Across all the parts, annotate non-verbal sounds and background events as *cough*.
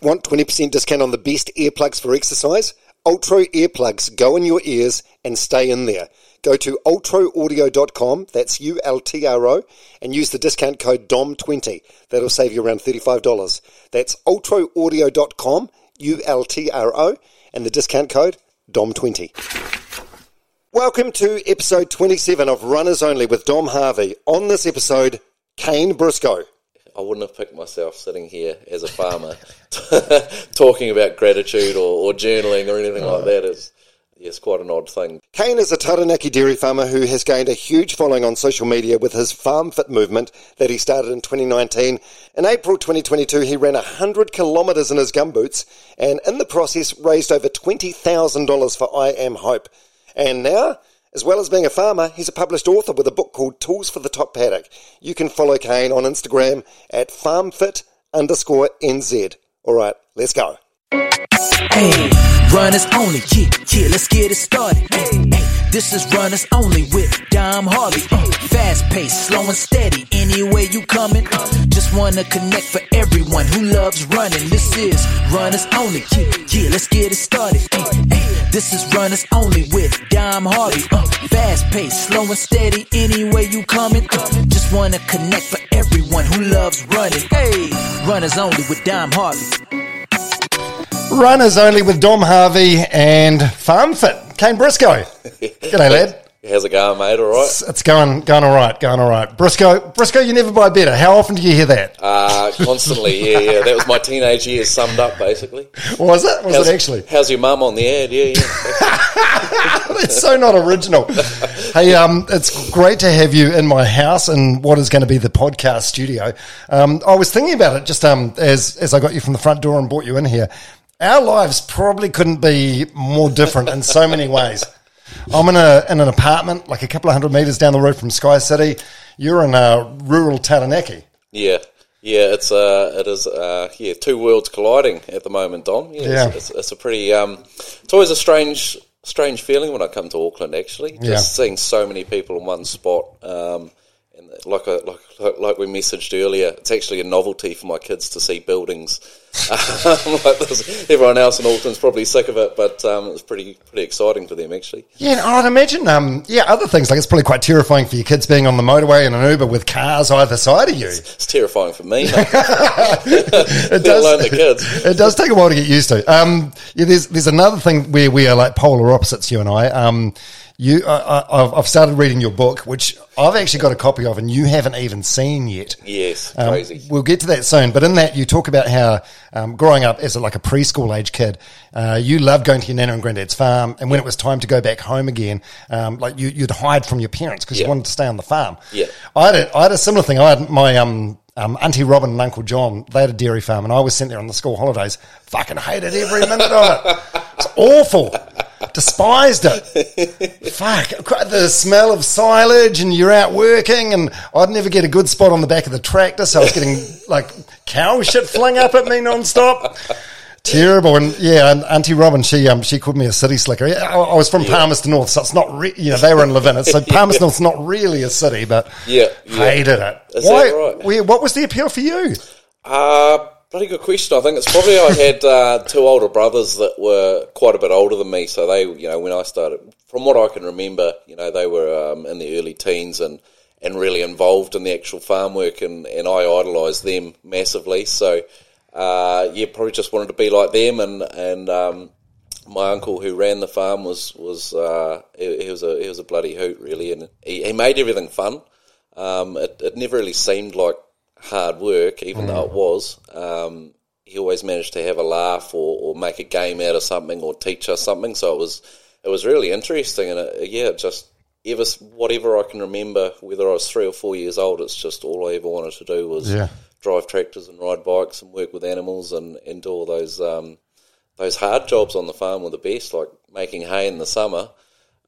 Want 20% discount on the best earplugs for exercise? Ultra earplugs go in your ears and stay in there. Go to ultraaudio.com, that's U L T R O, and use the discount code DOM20. That'll save you around $35. That's ultraaudio.com, U L T R O, and the discount code DOM20. Welcome to episode 27 of Runners Only with Dom Harvey. On this episode, Kane Briscoe. I wouldn't have picked myself sitting here as a farmer *laughs* talking about gratitude or, or journaling or anything like that. Is yes, quite an odd thing. Kane is a Taranaki dairy farmer who has gained a huge following on social media with his Farm Fit movement that he started in 2019. In April 2022, he ran 100 kilometres in his gumboots and in the process raised over $20,000 for I Am Hope. And now, as well as being a farmer, he's a published author with a book called Tools for the Top Paddock. You can follow Kane on Instagram at farmfit underscore NZ. All right, let's go. Hey, runners only, yeah, yeah, let's get it started. Hey, this is runners only with Dom Harvey. Uh, fast paced, slow and steady, any way you coming. Just wanna connect for everyone who loves running. This is runners only, yeah, yeah, let's get it started. Hey, this is runners only with Dom Harvey. Uh, fast paced, slow and steady, any way you coming. Uh, just wanna connect for everyone who loves running. Hey, runners only with Dom Harvey. Runners only with Dom Harvey and Farm Fit. Kane Briscoe. *laughs* G'day, lad. How's it going, mate? All right. It's, going going all right, going all right. Briscoe, Briscoe, you never buy better. How often do you hear that? Uh, constantly, yeah, yeah. That was my teenage years summed up, basically. Was it? Was How's, it actually? How's your mum on the ad? Yeah, yeah. *laughs* It's so not original. hey, um, it's great to have you in my house and what is going to be the podcast studio. Um, I was thinking about it just um, as as I got you from the front door and brought you in here. Our lives probably couldn't be more different in so many ways. I'm in a in an apartment like a couple of hundred meters down the road from Sky City. You're in a rural Taranaki. yeah. Yeah, it's uh, it is uh, yeah, two worlds colliding at the moment, Dom. Yeah, Yeah. It's, it's, it's a pretty um, it's always a strange strange feeling when I come to Auckland. Actually, just Yeah. seeing so many people in one spot. Um, like, a, like like we messaged earlier, it's actually a novelty for my kids to see buildings. *laughs* Um, like this. Everyone else in Auckland's probably sick of it, but um, it's pretty pretty exciting for them actually. Yeah, I'd imagine, um, yeah, other things like it's probably quite terrifying for your kids being on the motorway in an Uber with cars either side of you. It's terrifying for me. *laughs* It *laughs* let alone the kids. it does take a while to get used to. Um, yeah, there's there's another thing where we are like polar opposites, you and I. You, I, I, I've- I've started reading your book, which I've actually got a copy of, and you haven't even seen yet. Yes, Um, crazy. We'll get to that soon. But in that, you talk about how um, growing up as a, like a preschool age kid, uh, you loved going to your nana and granddad's farm, and when it was time to go back home again, um, like you, you'd hide from your parents because you wanted to stay on the farm. Yeah. I had a, I had a similar thing. I had my um, um, auntie Robin and uncle John. They had a dairy farm, and I was sent there on the school holidays. Fucking hated every minute of it. It's awful. Despised it. Fuck. The smell of silage, and you're out working, and I'd never get a good spot on the back of the tractor, so I was getting like cow shit flung up at me non-stop. Terrible, and yeah, and Auntie Robin, she um she called me a city slicker. I, I was from Palmerston North, so it's not re- you know they were in Levin, so *laughs* Palmerston North's not really a city, but Yeah, yeah. hated it. Is Why? right? where- what was the appeal for you? Uh, bloody good question. I think it's probably I had uh, two older brothers that were quite a bit older than me. So they, you know, when I started, from what I can remember, you know, they were um, in the early teens and, and really involved in the actual farm work, and, and I idolised them massively. So, uh, yeah, probably just wanted to be like them. And and um, my uncle who ran the farm was was uh, he, he was a he was a bloody hoot really, and he, he made everything fun. Um, it, it never really seemed like hard work, even though it was. Um, he always managed to have a laugh or, or make a game out of something or teach us something. So it was it was really interesting, and it, yeah, it just ever whatever I can remember, whether I was three or four years old, it's just all I ever wanted to do was Yeah. drive tractors and ride bikes and work with animals and, and do all those um, those hard jobs on the farm were the best, like making hay in the summer.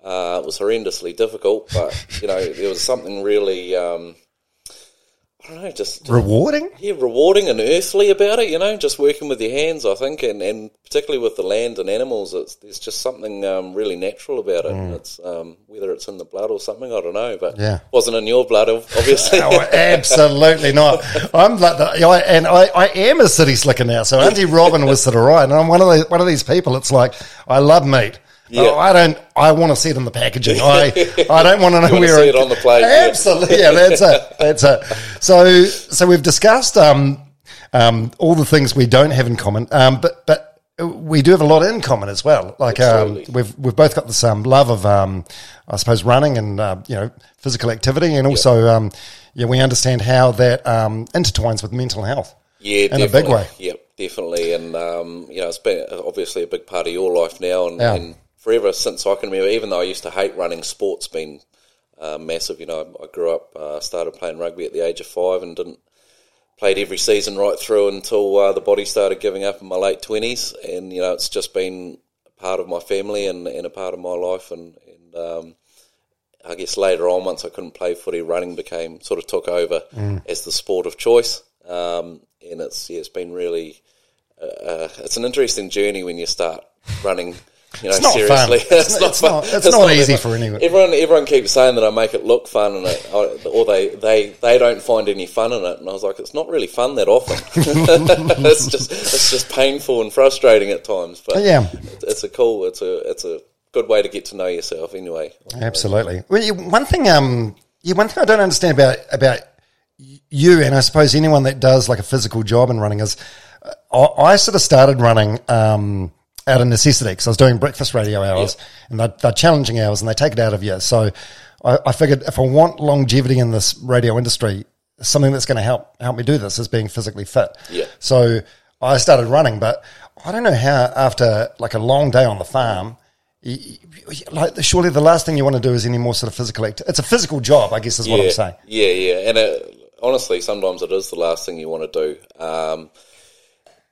Uh, it was horrendously difficult, but you know there was something really um, I don't know, just Rewarding? yeah, rewarding and earthly about it, you know, just working with your hands, I think, and, and particularly with the land and animals, it's, there's just something um, really natural about it. It's um, whether it's in the blood or something, I don't know, but Mm. Yeah. wasn't in your blood, obviously. *laughs* Oh, absolutely not. I'm like the, I, and I, I am a city slicker now. So Auntie Robin was sort of right, and I'm one of the, one of these people. It's like I love meat. Yeah. Oh, I don't. I want to see it in the packaging. I I don't want to know where see it on the *laughs* plate. Absolutely, yeah. That's it. That's it. So so we've discussed um um all the things we don't have in common. Um, but but we do have a lot in common as well. Like um, we've we've both got this um, love of um, I suppose running and uh, you know physical activity, and also um, yeah, we understand how that um, intertwines with mental health. Yeah, in a big way. Yep, definitely. And um, you know, it's been obviously a big part of your life now, and, Yeah. and forever since I can remember. Even though I used to hate running, sports been uh, massive. You know, I grew up, uh, started playing rugby at the age of five, and didn't played every season right through until uh, the body started giving up in my late twenties. And you know, it's just been a part of my family and, and a part of my life, and, and um, I guess later on, once I couldn't play footy, running became sort of took over as the sport of choice. Um, and it's yeah, it's been really uh, it's an interesting journey when you start running. You know, It's not seriously, *laughs* fun. It's not- it's not- it's not easy fun. for anyone. Everyone, everyone keeps saying that I make it look fun, and it, or they, they, they don't find any fun in it. And I was like, it's not really fun that often. *laughs* *laughs* it's just it's just painful and frustrating at times. But Yeah. it's, it's a cool, it's a it's a good way to get to know yourself. Anyway, Absolutely. Well, you, one thing, um, yeah, one thing I don't understand about about you, and I suppose anyone that does like a physical job in running is, uh, I, I sort of started running um, out of necessity because I was doing breakfast radio hours, and they're, they're challenging hours, and they take it out of you. So I, I figured if I want longevity in this radio industry, something that's going to help help me do this is being physically fit. Yeah. So I started running, but I don't know how after like a long day on the farm. y- y- Like surely the last thing you want to do is any more sort of physical activity. It's a physical job, I guess, is what I'm saying. yeah, yeah. And it, honestly, sometimes it is the last thing you want to do. Um,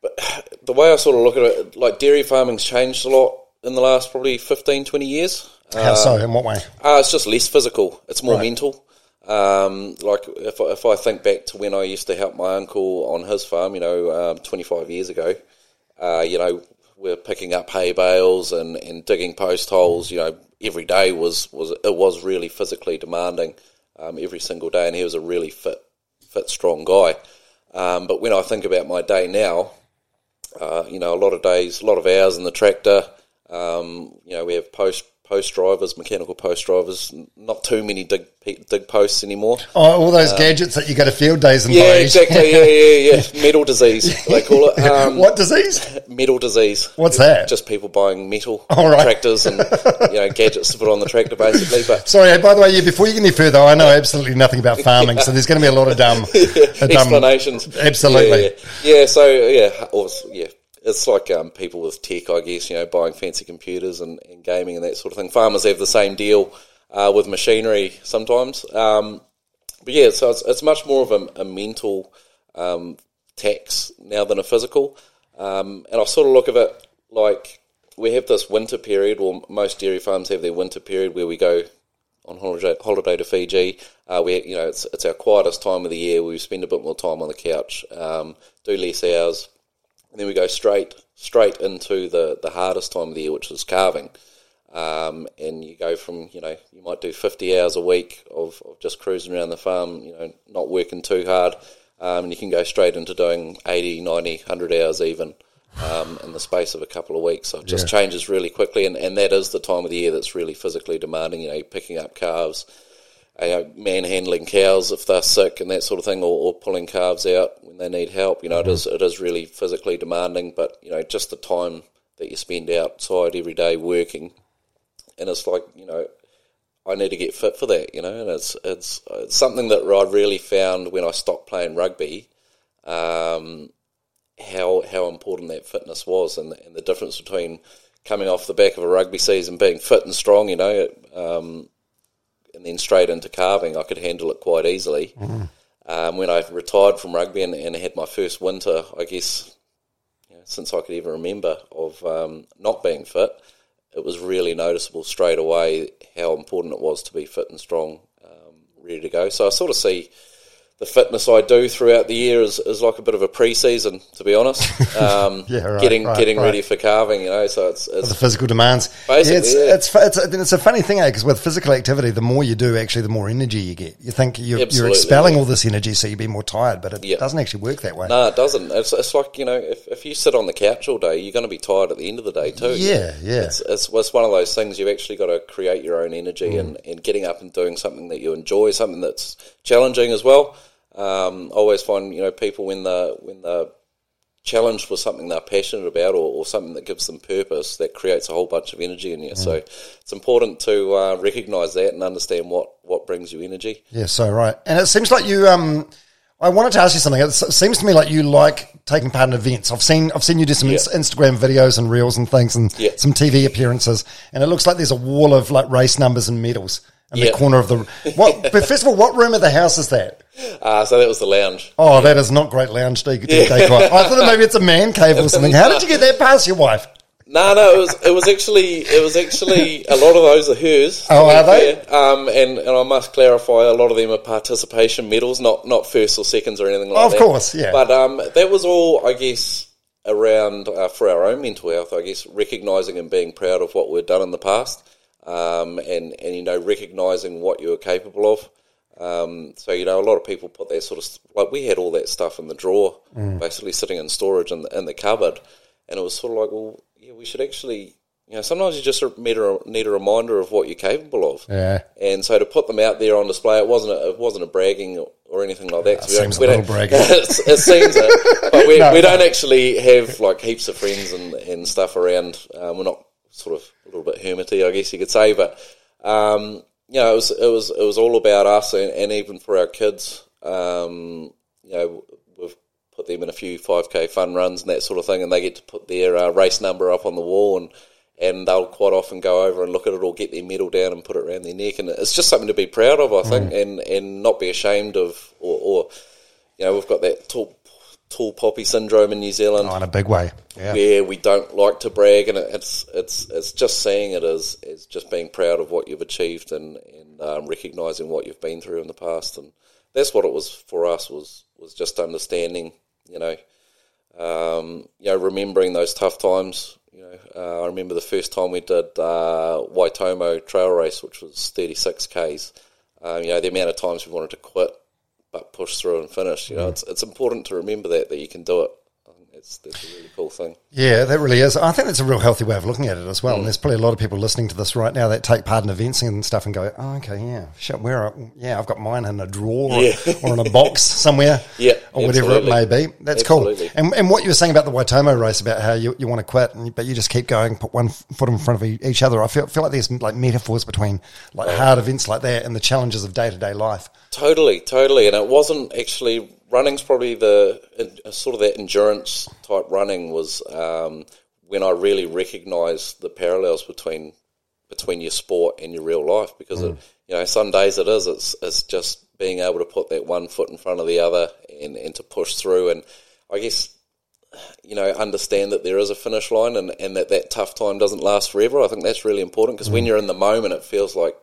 but *sighs* the way I sort of look at it, like dairy farming's changed a lot in the last probably 15, 20 years. How so? In what way? Uh, it's just less physical. It's more Right. mental. Um, like if I, if I think back to when I used to help my uncle on his farm, you know, um, 25 years ago, uh, you know, we're picking up hay bales and, and digging post holes. You know, every day was, was it was really physically demanding um, every single day, and he was a really fit, fit, strong guy. Um, but when I think about my day now, uh, you know, a lot of days, a lot of hours in the tractor. Um, you know, we have post post drivers, mechanical post drivers. Not too many dig dig posts anymore. Oh, all those gadgets that you go to field days and Yeah, buy. exactly. Yeah, yeah, yeah. *laughs* Metal disease, they call it. Um, What disease? Metal disease. What's that? Just people buying metal right. tractors and you know gadgets to put on the tractor, basically. But Sorry, by the way, yeah, before you get any further, I know absolutely nothing about farming, so there's going to be a lot of dumb, *laughs* uh, dumb explanations. Absolutely. Yeah, yeah. Yeah, so yeah, or, yeah. It's like um, people with tech, I guess. You know, buying fancy computers and, and gaming and that sort of thing. Farmers have the same deal uh, with machinery sometimes. Um, but yeah, so it's, it's much more of a, a mental um, tax now than a physical. Um, and I sort of look at it like we have this winter period, or most dairy farms have their winter period where we go on holiday, holiday to Fiji. Uh, we, you know, it's it's our quietest time of the year. We spend a bit more time on the couch, um, do less hours, and then we go straight straight into the the hardest time of the year, which is calving. Um, and you go from you know you might do 50 hours a week of, of just cruising around the farm, you know, not working too hard, um, and you can go straight into doing 80, 90, 100 hours even. Um, in the space of a couple of weeks, so it just changes really quickly, and, and that is the time of the year that's really physically demanding. You know, picking up calves, you know, manhandling cows if they're sick and that sort of thing, or, or pulling calves out when they need help. You know, it is it is really physically demanding, but you know, just the time that you spend outside every day working, and it's like you know, I need to get fit for that. You know, and it's it's, it's something that I really found when I stopped playing rugby. Um, how how important that fitness was, and, and the difference between coming off the back of a rugby season being fit and strong, you know, um, and then straight into calving, I could handle it quite easily. um, when I retired from rugby and, and had my first winter, I guess, you know, since I could even remember, of um, not being fit, it was really noticeable straight away how important it was to be fit and strong, um, ready to go. So I sort of see the fitness I do throughout the year is, is like a bit of a pre-season, to be honest. *laughs* Um, Yeah, right, getting right, getting right. ready for calving, you know. So it's, the physical demands. Basically, yeah, it's, yeah. It's, it's, a- it's a funny thing, because with physical activity, the more you do, actually, the more energy you get. You think you're, you're expelling yeah. all this energy, so you'd be more tired, but it Yeah. doesn't actually work that way. no, it doesn't. It's, it's like you know, if, if you sit on the couch all day, you're going to be tired at the end of the day too. Yeah, yeah. It's, it's, it's one of those things you've actually got to create your own energy Mm. and, and getting up and doing something that you enjoy, something that's challenging as well. Um, I always find you know people when the when the challenged with something they're passionate about or, or something that gives them purpose that creates a whole bunch of energy in you. So it's important to uh, recognise that and understand what, what brings you energy. Yeah, so right. And it seems like you. Um, I wanted to ask you something. It seems to me like you like taking part in events. I've seen I've seen you do some Yeah. Instagram videos and reels and things, and Yeah. some TV appearances. And it looks like there's a wall of like race numbers and medals in the corner of the. What? *laughs* but first of all, what room of the house is that? Uh, so that was the lounge. Oh, that is not great lounge de- de- decor. I thought maybe it's a man cave or something. How did you get that past your wife? No, no, it was it was actually it was actually a lot of those are hers. Oh, are they? Um, and, and I must clarify, a lot of them are participation medals, not not first or seconds or anything like Of that. Of course, yeah. But um, that was all, I guess, around uh, for our own mental health. I guess recognising and being proud of what we've done in the past, um, and and you know recognising what you are capable of. Um, so you know, a lot of people put that sort of like we had all that stuff in the drawer, Mm. basically sitting in storage in the, in the cupboard, and it was sort of like, well, yeah, we should actually, you know, sometimes you just need a, need a reminder of what you're capable of. Yeah. And so to put them out there on display, it wasn't a, it wasn't a bragging or, anything like that. 'cause we don't- seems a little bragging. it, *laughs* it seems it, but we, *laughs* No, we no. don't actually have like heaps of friends and, and stuff around. Um, we're not sort of a little bit hermity, I guess you could say. But um, you know, it was it was it was all about us, and, and even for our kids. Um, you know, we've put them in a few 5k fun runs and that sort of thing, and they get to put their uh, race number up on the wall, and and they'll quite often go over and look at it or get their medal down and put it around their neck, and it's just something to be proud of, I think, and and not be ashamed of, or, or you know, we've got that tall tall poppy syndrome in New Zealand Oh, in a big way. Yeah. where we don't like to brag, and it's it's it's just seeing it as as just being proud of what you've achieved and and um, recognizing what you've been through in the past, and that's what it was for us was was just understanding, you know, um, you know, remembering those tough times. You know, uh, I remember the first time we did uh, Waitomo Trail Race, which was thirty six k's. Um, you know, the amount of times we wanted to quit, but push through and finish. You know, mm. it's it's important to remember that that you can do it. I think that's that's a really cool thing. Yeah, that really is. I think that's a real healthy way of looking at it as well. Mm. And there's probably a lot of people listening to this right now that take part in events and stuff and go, "Oh, okay, yeah, shit, where? Are, yeah, I've got mine in a drawer or- Yeah. or, in a box *laughs* somewhere, Yeah, or whatever it may be." That's Absolutely. cool. And, and what you were saying about the Waitomo race about how you, you want to quit, and, but you just keep going, put one foot in front of each other. I feel feel like there's like metaphors between like hard events like that and the challenges of day to day life. Totally, totally, and it wasn't actually running's probably the uh, sort of that endurance type running was um, when I really recognised the parallels between between your sport and your real life because it, you know some days it is it's it's just being able to put that one foot in front of the other and, and to push through. And I guess you know understand that there is a finish line and, and that that tough time doesn't last forever. I think that's really important because when you're in the moment it feels like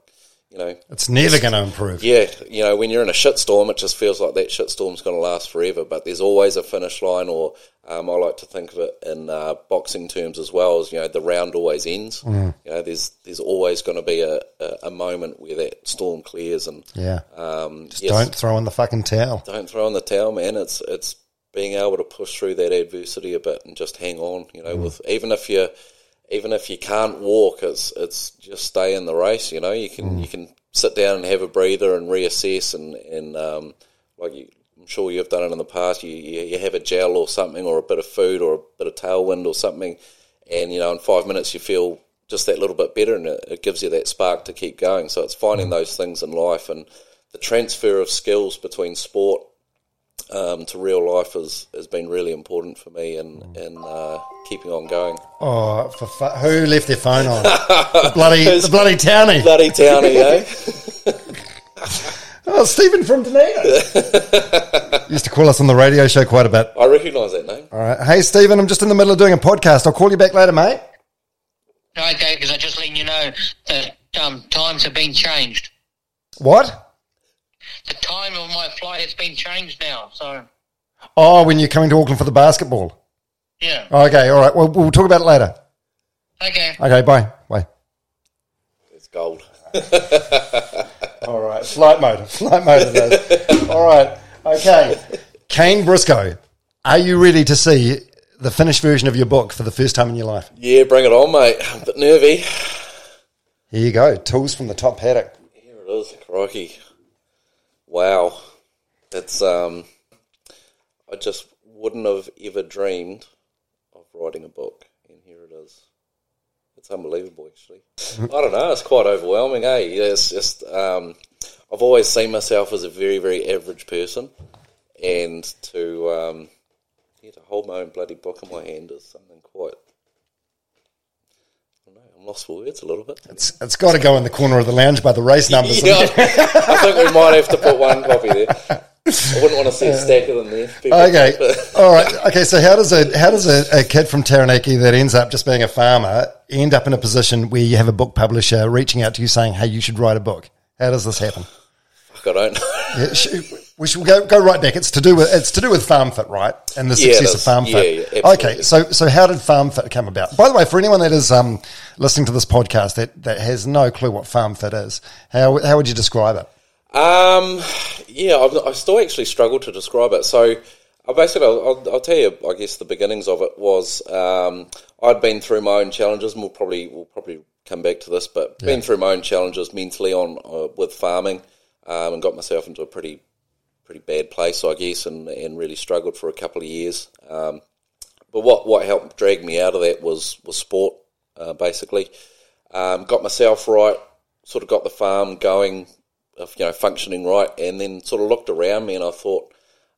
you know It's never going to improve. yeah, you know, when you're in a shitstorm, it just feels like that shitstorm's going to last forever. But there's always a finish line, or um, I like to think of it in uh, boxing terms as well. As you know, the round always ends. You know, there's there's always going to be a, a, a moment where that storm clears, and Yeah. um, Just yes, don't throw in the fucking towel. don't throw in the towel, man. It's it's being able to push through that adversity a bit and just hang on. You know, with even if you even if you can't walk, it's it's just stay in the race. You know, you can you can sit down and have a breather and reassess and and um, like you, I'm sure you've done it in the past. You, you you have a gel or something or a bit of food or a bit of tailwind or something, and you know in five minutes you feel just that little bit better and it, it gives you that spark to keep going. So it's finding those things in life and the transfer of skills between sport um, to real life has, has been really important for me and and uh, keeping on going. Oh, for fu- who left their phone on? the bloody, *laughs* the bloody townie. Bloody townie, eh? *laughs* Oh, Stephen from Dunedin. *laughs* Used to call us on the radio show quite a bit. I recognise that name. All right. Hey, Stephen, I'm just in the middle of doing a podcast. I'll call you back later, mate. Okay, because I'm just letting you know that um, times have been changed. What? The time of my flight has been changed now. So, Oh, when you're coming to Auckland for the basketball. yeah. Okay, all right. Well, we'll talk about it later. Okay. Okay, bye. Bye. It's gold. *laughs* All right. Flight mode. Flight mode. it is. all right. Okay. Kane Briscoe, are you ready to see the finished version of your book for the first time in your life? Yeah, bring it on, mate. I'm a bit nervy. Here you go. Tools from the top paddock. Here it is, crikey. Wow. It's um I just wouldn't have ever dreamed of writing a book. And here it is. It's unbelievable actually. *laughs* I don't know, it's quite overwhelming, eh? It's just um I've always seen myself as a very, very average person and to um yeah, to hold my own bloody book in my hand is something quite I don't know, I'm lost for words a little bit. It's, it's got to go in the corner of the lounge by the race numbers. Yeah, *laughs* I think we might have to put one copy there. I wouldn't want to see a stack of them there. People- Okay. All right. Okay. So how does a how does a, a kid from Taranaki that ends up just being a farmer end up in a position where you have a book publisher reaching out to you saying, "Hey, you should write a book"? How does this happen? Fuck, I don't know. Yeah, we should go go right back. It's to do with it's to do with FarmFit, right? And the Yeah, success of is. FarmFit. Yeah, yeah, okay. So so how did FarmFit come about? By the way, for anyone that is um, listening to this podcast that, that has no clue what FarmFit is, how how would you describe it? Um, yeah, I, I still actually struggle to describe it. So, I basically, I'll, I'll, tell you. I guess the beginnings of it was um, I'd been through my own challenges, and we'll probably we'll probably come back to this, but been through my own challenges mentally on uh, with farming, um, and got myself into a pretty pretty bad place, I guess, and and really struggled for a couple of years. Um, but what what helped drag me out of that was was sport, uh, basically. Um, got myself right, sort of got the farm going, you know, functioning right, and then sort of looked around me and I thought,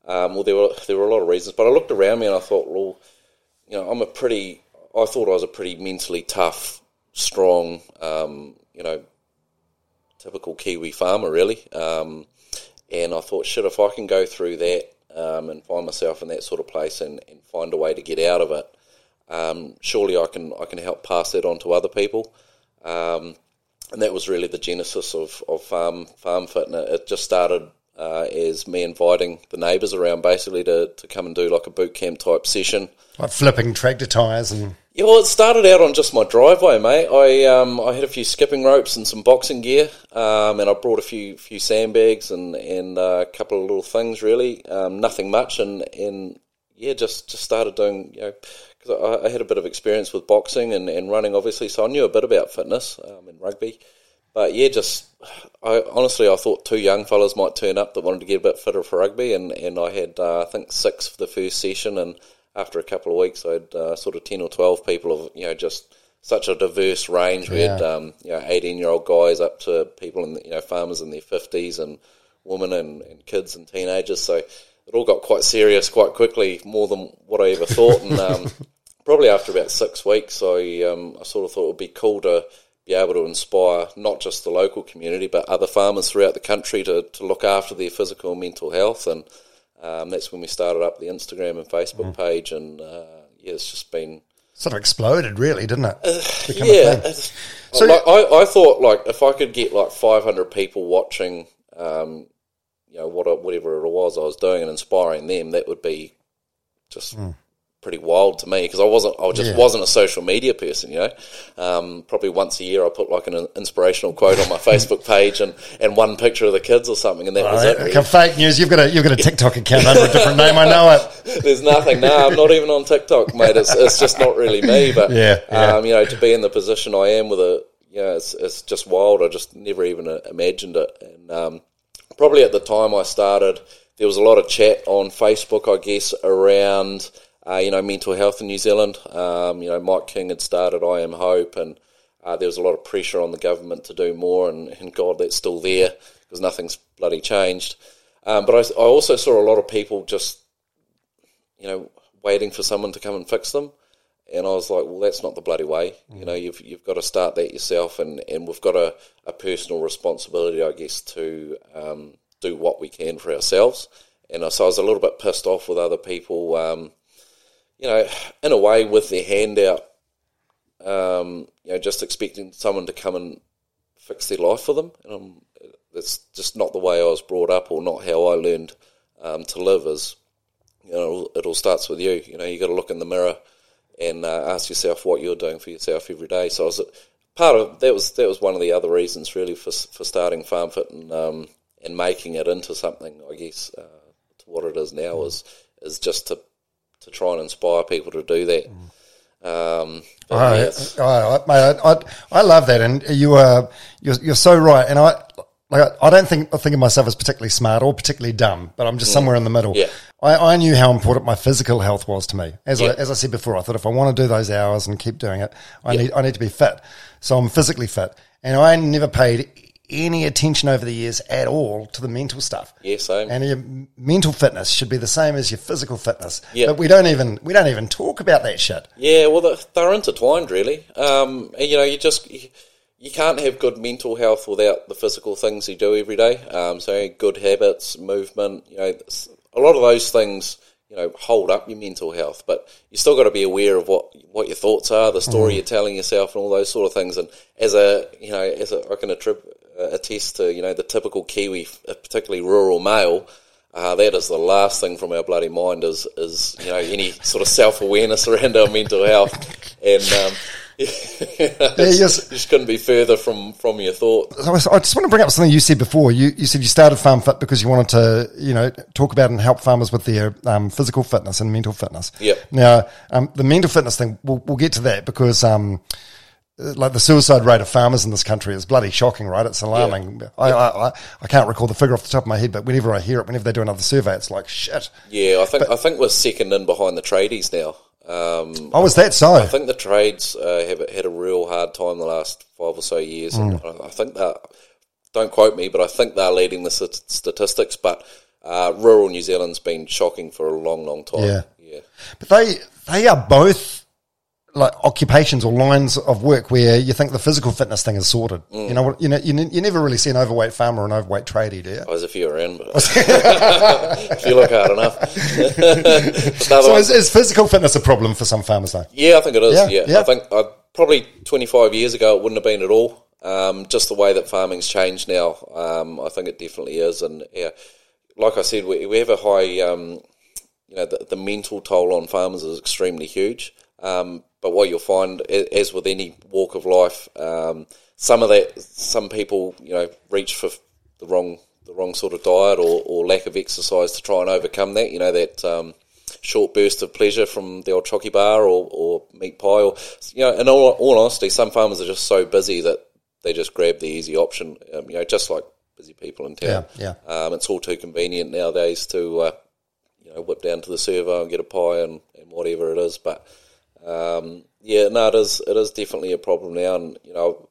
um, well, there were there were a lot of reasons, but I looked around me and I thought, well, you know, I'm a pretty, I thought I was a pretty mentally tough, strong, um, you know, typical Kiwi farmer, really. Um, and I thought, shit, if I can go through that um, and find myself in that sort of place and, and find a way to get out of it, um, surely I can I can help pass that on to other people. Um, and that was really the genesis of, of farm farm fit. And it, just started uh, as me inviting the neighbours around basically to, to come and do like a boot camp type session. Like flipping tractor tires and Yeah, well, it started out on just my driveway, mate. I um, I had a few skipping ropes and some boxing gear, um, and I brought a few few sandbags and and uh, a couple of little things, really, um, nothing much, and and yeah, just just started doing, you know, because I, I had a bit of experience with boxing and, and running, obviously, so I knew a bit about fitness um, and rugby. But yeah, just I honestly I thought two young fellas might turn up that wanted to get a bit fitter for rugby, and and I had uh, I think six for the first session, and after a couple of weeks, I had uh, sort of ten or twelve people of you know just such a diverse range. We had um, you know eighteen year old guys up to people in the, you know farmers in their fifties and women and, and kids and teenagers. So it all got quite serious quite quickly, more than what I ever thought. And um, *laughs* probably after about six weeks, I um, I sort of thought it would be cool to be able to inspire not just the local community but other farmers throughout the country to, to look after their physical and mental health and um, that's when we started up the Instagram and Facebook page and uh, yeah it's just been sort of exploded, really, didn't it? A yeah So- like, I, I thought like if I could get like 500 people watching um, you know what whatever it was I was doing and inspiring them that would be just pretty wild to me because I wasn't I just Yeah. wasn't a social media person you know um, probably once a year I put like an inspirational quote on my Facebook page and, and one picture of the kids or something and that was it really. fake news. You've got a you've got a TikTok account under a different name. I know it. *laughs* There's nothing. No, I'm not even on TikTok, mate. It's, it's just not really me. But Yeah, yeah. Um, you know, to be in the position I am with a, you know, it's it's just wild. I just never even uh, imagined it. And um, probably at the time I started, there was a lot of chat on Facebook, I guess, around uh, you know mental health in New Zealand. Um, you know, Mike King had started I Am Hope, and uh, there was a lot of pressure on the government to do more. And, and God, that's still there because nothing's bloody changed. Um, but I, I also saw a lot of people just you know, waiting for someone to come and fix them. And I was like, well, that's not the bloody way. You know, you've you've got to start that yourself, and, and we've got a, a personal responsibility, I guess, to um, do what we can for ourselves. And so I was a little bit pissed off with other people, um, you know, in a way with their hand out, um, you know, just expecting someone to come and fix their life for them. And um, that's just not the way I was brought up, or not how I learned um, to live. Is you know, it all starts with you. You know, you got to look in the mirror and uh, ask yourself what you're doing for yourself every day. So I was part of that was that was one of the other reasons really for for starting FarmFit and um, and making it into something. I guess uh, to what it is now is is just to to try and inspire people to do that. Um, I, yeah, I, I, I, I, love that, and you are you're, you're so right. And I like I don't think I think of myself as particularly smart or particularly dumb, but I'm just somewhere in the middle. Yeah. I, I knew how important my physical health was to me. As I, as I said before, I thought if I want to do those hours and keep doing it, I Yeah. need I need to be fit. So I'm physically fit, and I never paid any attention over the years at all to the mental stuff. Yeah, same. And your mental fitness should be the same as your physical fitness. Yeah. But we don't even we don't even talk about that shit. Yeah, well, they're, intertwined, really. Um, and, you know, you just you, you can't have good mental health without the physical things you do every day. Um, so good habits, movement. You know, a lot of those things, you know, hold up your mental health. But you still got to be aware of what what your thoughts are, the story you're telling yourself, and all those sort of things. And as a you know, as a, I can attrib- uh, attest to, you know, the typical Kiwi, uh, particularly rural male. Uh, that is the last thing from our bloody mind is, is you know any sort of self awareness around our mental health, and um, *laughs* yes. you just couldn't be further from, from your thoughts. So I was- I just want to bring up something you said before. You, you said you started FarmFit because you wanted to, you know, talk about and help farmers with their um, physical fitness and mental fitness. Yep. Now, um, the mental fitness thing, we'll, we'll get to that because, um, like the suicide rate of farmers in this country is bloody shocking, right? It's alarming. I, I, I, I can't recall the figure off the top of my head, but whenever I hear it, whenever they do another survey, it's like shit. Yeah, I think I think we're second in behind the tradies now. Um, Oh, is that so? I think the trades uh, have had a real hard time the last five or so years, and Mm. I, I think that don't quote me, but I think they're leading the statistics. But uh, rural New Zealand's been shocking for a long, long time. Yeah. yeah. But they they are both like occupations or lines of work where you think the physical fitness thing is sorted. Mm. You know, what- you know, you, ne- you never really see an overweight farmer or an overweight tradie, do you? As if you're around, but *laughs* *laughs* if you look hard enough. *laughs* But the other So is, is physical fitness a problem for some farmers though? Yeah, I think it is. Yeah, Yeah, yeah. I think uh, probably 25 years ago it wouldn't have been at all. Um, just the way that farming's changed now, um, I think it definitely is. And yeah, like I said, we, we have a high, um, you know, the, the mental toll on farmers is extremely huge. Um, but what you'll find, as with any walk of life, um, some of that, some people, you know, reach for the wrong, the wrong sort of diet or, or lack of exercise to try and overcome that. You know that. Um, short burst of pleasure from the old chocky bar or, or meat pie or you know in all, all honesty some farmers are just so busy that they just grab the easy option um, you know just like busy people in town Yeah, Um, it's all too convenient nowadays to uh, you know whip down to the servo and get a pie and, and whatever it is but um, yeah no it is it is definitely a problem now. And you know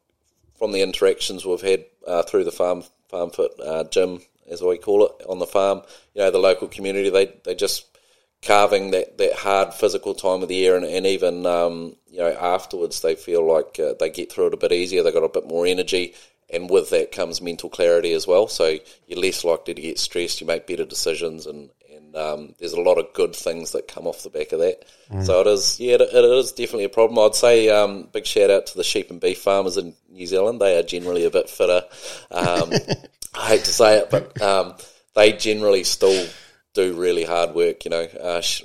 from the interactions we've had uh, through the farm farm fit uh, gym as we call it on the farm you know the local community they they just calving that, that hard physical time of the year. And, and even um, you know afterwards they feel like uh, they get through it a bit easier. They've got a bit more energy. And with that comes mental clarity as well. So you're less likely to get stressed. You make better decisions. And um, there's a lot of good things that come off the back of that. So it is yeah it, it is definitely a problem. I'd say um, big shout out to the sheep and beef farmers in New Zealand. They are generally a bit fitter um, *laughs* I hate to say it but um, they generally still do really hard work. You know, uh, sh-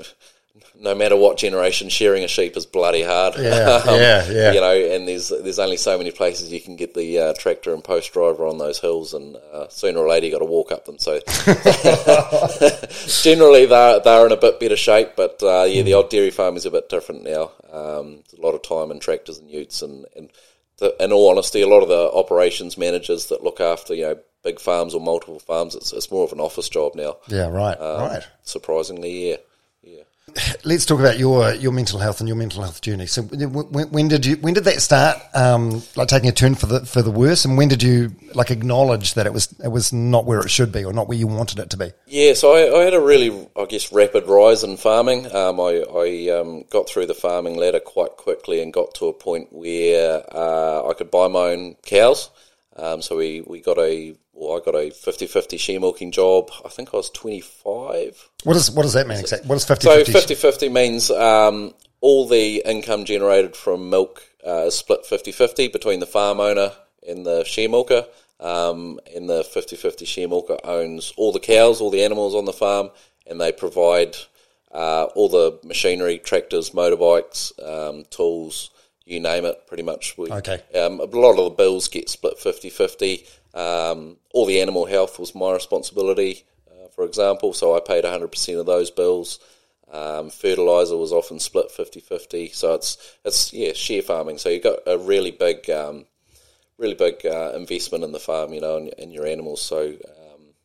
no matter what generation, shearing a sheep is bloody hard. Yeah, *laughs* yeah, yeah. You know, and there's there's only so many places you can get the uh, tractor and post driver on those hills, and uh, sooner or later you got to walk up them. So *laughs* generally they're they're in a bit better shape, but uh, yeah, the old dairy farm is a bit different now. Um, a lot of time in tractors and utes, and and the, in all honesty, a lot of the operations managers that look after you know big farms or multiple farms, it's, it's more of an office job now. Yeah, right, Um, right. Surprisingly, yeah. Let's talk about your your mental health and your mental health journey. So, when, when did you when did that start? Um, like taking a turn for the for the worse, and when did you like acknowledge that it was it was not where it should be or not where you wanted it to be? Yeah, so I, I had a really, I guess, rapid rise in farming. Um, I, I um, got through the farming ladder quite quickly and got to a point where uh, I could buy my own cows. Um, so we, we got a well, I got a 50-50 share milking job. I think I was twenty five. What does what does that mean exactly? What does 50 So 50? 50-50 means um, all the income generated from milk uh, is split 50-50 between the farm owner and the share milker. Um, and the 50-50 share milker owns all the cows, all the animals on the farm, and they provide uh, all the machinery, tractors, motorbikes, um, tools, you name it, pretty much. We, Okay. Um, a lot of the bills get split 50-50. Um, all the animal health was my responsibility, uh, for example, so I paid 100% of those bills. Um, fertilizer was often split 50-50. So it's, it's yeah, share farming. So you've got a really big, um, really big uh, investment in the farm, you know, and, and your animals. So um,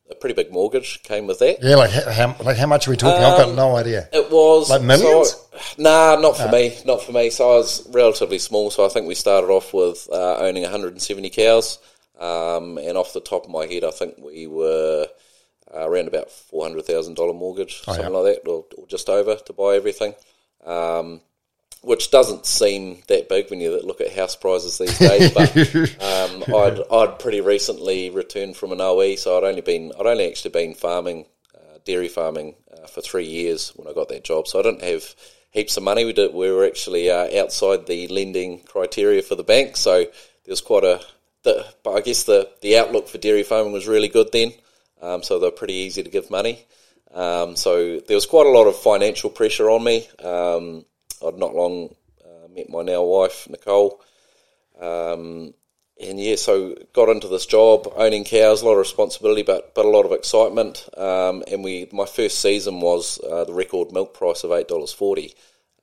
a pretty big mortgage came with that. Yeah, like how, like how much are we talking? I've got no idea. It was Like millions? so I- nah, not for me. Not for me. So I was relatively small. So I think we started off with uh, owning 170 cows, um, and off the top of my head, I think we were uh, around about four hundred thousand dollar mortgage, something like that, or, or just over to buy everything. Um, which doesn't seem that big when you look at house prices these days. But *laughs* um, I'd I'd pretty recently returned from an OE, so I'd only been I'd only actually been farming, uh, dairy farming uh, for three years when I got that job. So I didn't have heaps of money. We did we were actually uh, outside the lending criteria for the bank, so there was quite a. The, but I guess the the outlook for dairy farming was really good then, um, so they're pretty easy to give money. Um, so there was quite a lot of financial pressure on me. I'd not long uh, met my now wife Nicole, um, and yeah, so got into this job owning cows, a lot of responsibility, but but a lot of excitement. Um, and we my first season was uh, the record milk price of eight dollars forty,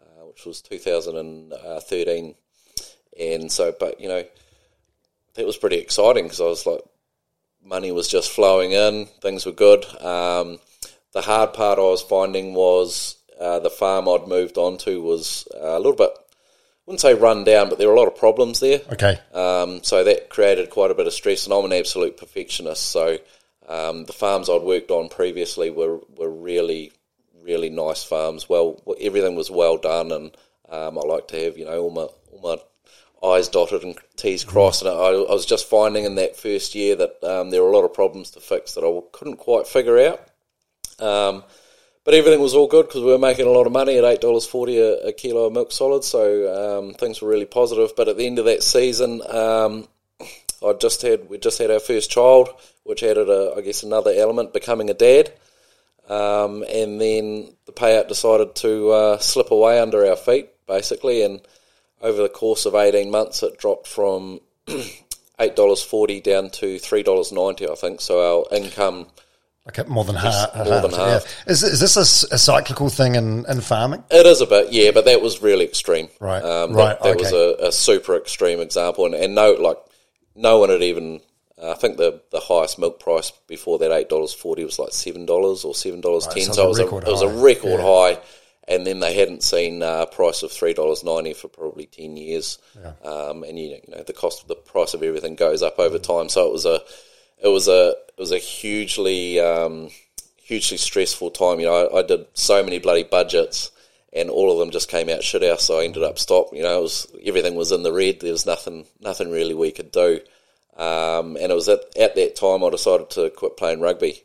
uh, which was two thousand and thirteen, and so but you know that was pretty exciting because I was like money was just flowing in, things were good. Um, the hard part I was finding was uh, the farm I'd moved on to was uh, a little bit, I wouldn't say run down, but there were a lot of problems there. Okay. Um, so that created quite a bit of stress, and I'm an absolute perfectionist. So um, the farms I'd worked on previously were, were really, really nice farms. Well, everything was well done, and um, I like to have you know all my all my I's dotted and T's crossed. And I, I was just finding in that first year that um, there were a lot of problems to fix that I couldn't quite figure out. Um, but everything was all good because we were making a lot of money at eight dollars forty a kilo of milk solid, so um, things were really positive. But at the end of that season, um, I just had we just had our first child, which added a I guess another element, becoming a dad. Um, and then the payout decided to uh, slip away under our feet, basically. And over the course of eighteen months, it dropped from *clears throat* eight dollars forty down to three dollars ninety, I think. So our income. Okay, more than half. more than half. Yeah. Is, is this a cyclical thing in, in farming? It is a bit, yeah, but that was really extreme. Right, um, right, That, that was a, a super extreme example, and, and no, like no one had even. uh, I think the, the highest milk price before that eight dollars forty was like seven dollars or seven dollars ten. so it was a a, record it was a high, record yeah. high, and then they hadn't seen a price of three dollars ninety for probably ten years. Um, and you, you know the cost of the price of everything goes up over time. So it was a it was a it was a hugely um, hugely stressful time. You know, I, I did so many bloody budgets, and all of them just came out shit house. So I ended up stop. You know, was everything was in the red. There was nothing nothing really we could do. Um, and it was at, at that time I decided to quit playing rugby.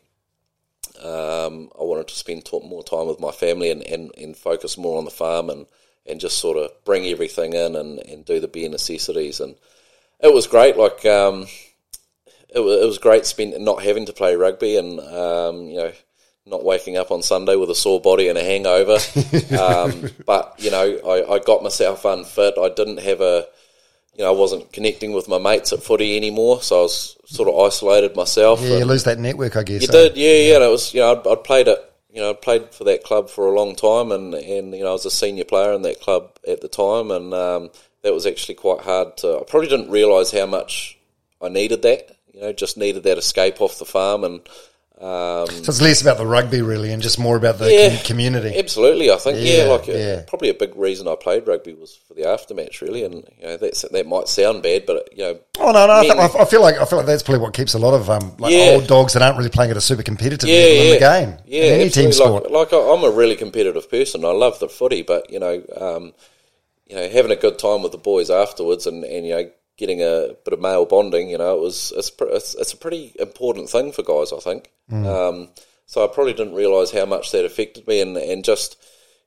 Um, I wanted to spend t- more time with my family and, and, and focus more on the farm and, and just sort of bring everything in and, and do the bare necessities. And it was great. Like, um, it, was, it was great spend, not having to play rugby and, um, you know, not waking up on Sunday with a sore body and a hangover. *laughs* um, but, you know, I, I got myself unfit. I didn't have a, you know, I wasn't connecting with my mates at footy anymore. So I was sort of isolated myself. Yeah, you lose that network, I guess. you eh? did, yeah, yeah. And it was, you know, I'd, I'd played it, you know, I'd played for that club for a long time, and and you know, I was a senior player in that club at the time, and um, that was actually quite hard to. I probably didn't realise how much I needed that. You know, just needed that escape off the farm, and um, So it's less about the rugby, really, and just more about the Yeah. com- community. Absolutely, I think yeah, Yeah, like uh, yeah. probably a big reason I played rugby was for the aftermatch, really, and you know that's that might sound bad, but you know, Oh no, no! I, men- feel, I feel like I feel like that's probably what keeps a lot of um, like old dogs that aren't really playing at a super competitive level in the game. yeah, in any team sport. Like, like I- I'm a really competitive person. I love the footy, but you know, um, you know, having a good time with the boys afterwards, and, and you know, getting a bit of male bonding. You know, it was it's it's, it's a pretty important thing for guys. I think. Um, so I probably didn't realise how much that affected me, and and just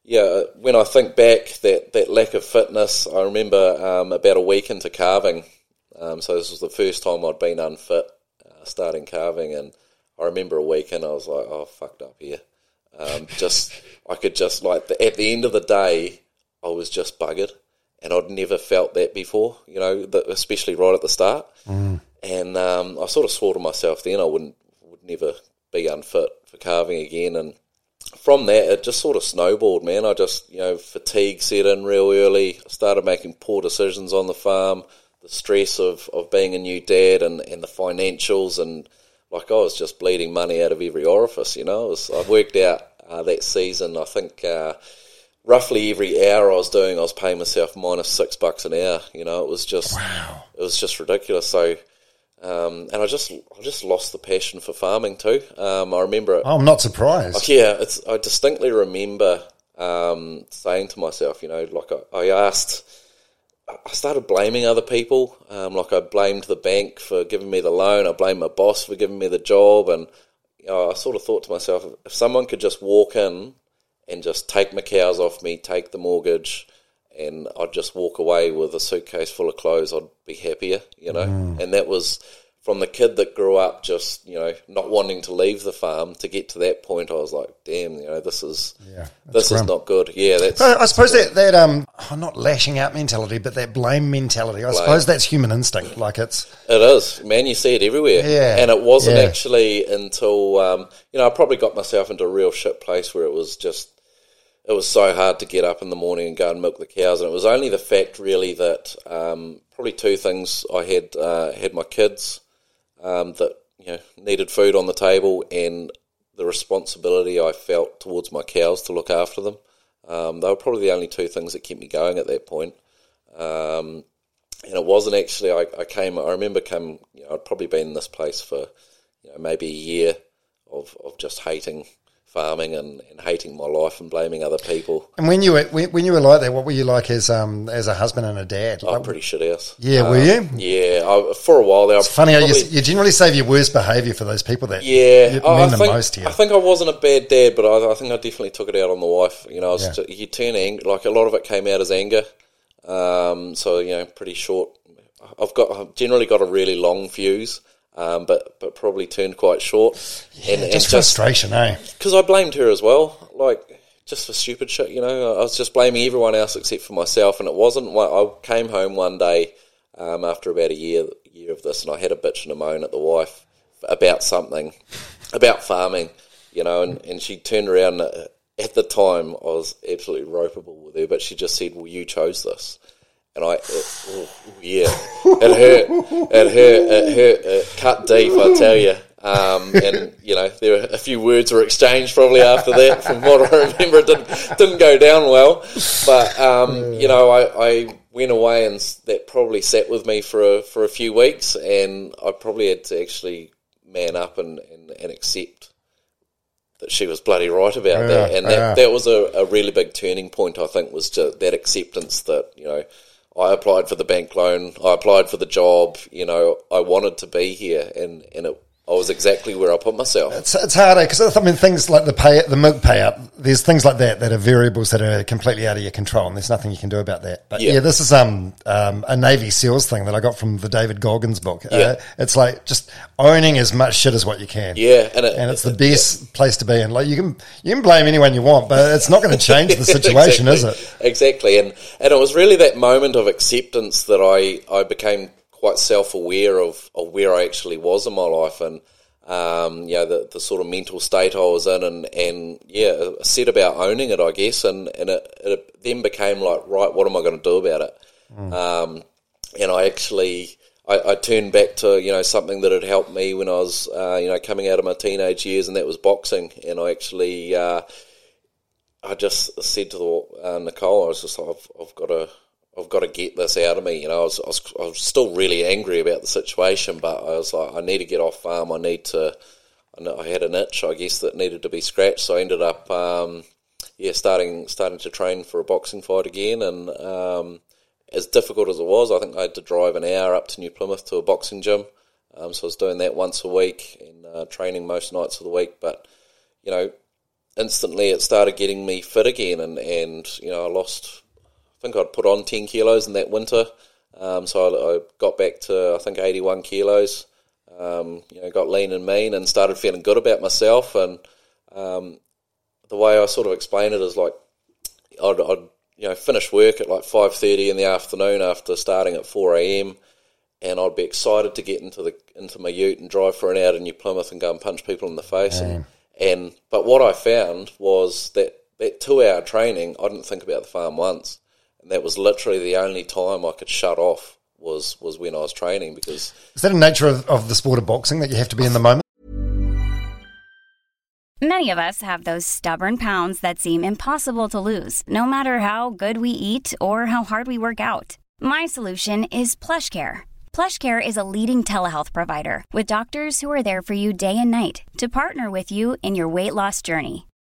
yeah, when I think back, that, that lack of fitness, I remember um, about a week into calving. Um, so this was the first time I'd been unfit, uh, starting calving, and I remember a week and I was like, oh, fucked up here. Um, just, I could just like the, at the end of the day, I was just buggered, and I'd never felt that before. You know, especially right at the start. And um, I sort of swore to myself then I wouldn't would never be unfit for calving again, and from that, it just sort of snowballed, man. I just, you know, fatigue set in real early. I started making poor decisions on the farm, the stress of, of being a new dad and, and the financials. And like I was just bleeding money out of every orifice, you know. I, was, I worked out uh, that season, I think uh, roughly every hour I was doing, I was paying myself minus six bucks an hour. You know, it was just, Wow. it was just ridiculous. So, um, and I just, I just lost the passion for farming too. Um, I remember it. I'm not surprised. Yeah, it's. I distinctly remember um, saying to myself, you know, like I, I asked, I started blaming other people. Um, like I blamed the bank for giving me the loan. I blamed my boss for giving me the job, and you know, I sort of thought to myself, if someone could just walk in and just take my cows off me, take the mortgage, and I'd just walk away with a suitcase full of clothes, I'd be happier, you know. And that was from the kid that grew up just, you know, not wanting to leave the farm to get to that point. I was like, damn, you know, this is Yeah, this is not good. Yeah, that's But I suppose that, that um, oh, not lashing out mentality, but that blame mentality. I suppose that's human instinct. Like it's, It is, man. You see it everywhere. Yeah, And it wasn't yeah. actually until um, you know I probably got myself into a real shit place where it was just it was so hard to get up in the morning and go and milk the cows, and it was only the fact really that um, probably two things I had uh, had my kids um, that you know needed food on the table and the responsibility I felt towards my cows to look after them. Um, they were probably the only two things that kept me going at that point. Um, and it wasn't actually. I, I came. I remember come. You know, I'd probably been in this place for you know maybe a year of of just hating farming and, and hating my life and blaming other people. and when you were when, when you were like that, what were you like as um as a husband and a dad? I'm pretty shit ass. yeah, were you? Yeah, I, for a while there. It's funny how you, you generally save your worst behaviour for those people that Yeah, you I, I mean the think, most here. I think I wasn't a bad dad, but I, I think I definitely took it out on the wife. You know, I was Yeah. ju- you turn ang- like a lot of it came out as anger. Um, so you know, pretty short. I've got I've generally got a really long fuse, um, but but probably turned quite short. and, and just frustration, eh? because I blamed her as well, like just for stupid shit. You know, I was just blaming everyone else except for myself, and it wasn't. I came home one day um, after about a year year of this, and I had a bitch and a moan at the wife about something, about farming. You know, and, and she turned around. uh, At the time, I was absolutely ropeable with her, but she just said, "Well, you chose this." And I, it, oh, yeah, it hurt, it hurt, it hurt, it cut deep, I tell you. Um, and you know, there were a few words were exchanged probably after that. From what I remember, it didn't didn't go down well. But um, you know, I, I went away, and that probably sat with me for a, for a few weeks, and I probably had to actually man up and, and, and accept that she was bloody right about that, and that, yeah. that was a, a really big turning point. I think was just that acceptance that you know I applied for the bank loan, I applied for the job, you know, I wanted to be here, and and it, I was exactly where I put myself. It's, it's harder because I mean things like the pay, the milk payout. There's things like that that are variables that are completely out of your control, and there's nothing you can do about that. But yeah, Yeah. this is um, um a Navy SEALs thing that I got from the David Goggins book. Yeah. Uh, it's like just owning as much shit as what you can. Yeah, and it, and it's the best place to be. And like you can you can blame anyone you want, but it's not going *laughs* to change the situation, is it? Exactly, and and it was really that moment of acceptance that I I became quite self aware of of where I actually was in my life and. Um, you know, the, the sort of mental state I was in, and, and yeah, set about owning it, I guess, and, and it, it then became like, right, what am I going to do about it? Um, and I actually, I, I turned back to, you know, something that had helped me when I was, uh, you know, coming out of my teenage years, and that was boxing, and I actually, uh, I just said to the, uh, Nicole, I was just like, I've, I've got to, I've got to get this out of me. You know, I was, I was, I was still really angry about the situation, but I was like, I need to get off farm. I need to. I, had an itch, I guess, that needed to be scratched. So I ended up, um, yeah, starting starting to train for a boxing fight again, and um, as difficult as it was, I think I had to drive an hour up to New Plymouth to a boxing gym. Um, so I was doing that once a week and uh, training most nights of the week. But you know, instantly it started getting me fit again, and and you know I lost. I think I'd put on ten kilos in that winter. Um, so I, I, got back to I think eighty one kilos. Um, you know, got lean and mean, and started feeling good about myself. And um, the way I sort of explain it is like I'd, I'd you know finish work at like five thirty in the afternoon after starting at four a.m. And I'd be excited to get into the into my Ute and drive for an hour to New Plymouth and go and punch people in the face. And, and but what I found was that that two hour training, I didn't think about the farm once, and that was literally the only time I could shut off was was when I was training because Is that a nature of, of the sport of boxing that you have to be in the moment? Many of us have those stubborn pounds that seem impossible to lose, no matter how good we eat or how hard we work out. My solution is plush PlushCare. PlushCare is a leading telehealth provider with doctors who are there for you day and night to partner with you in your weight loss journey.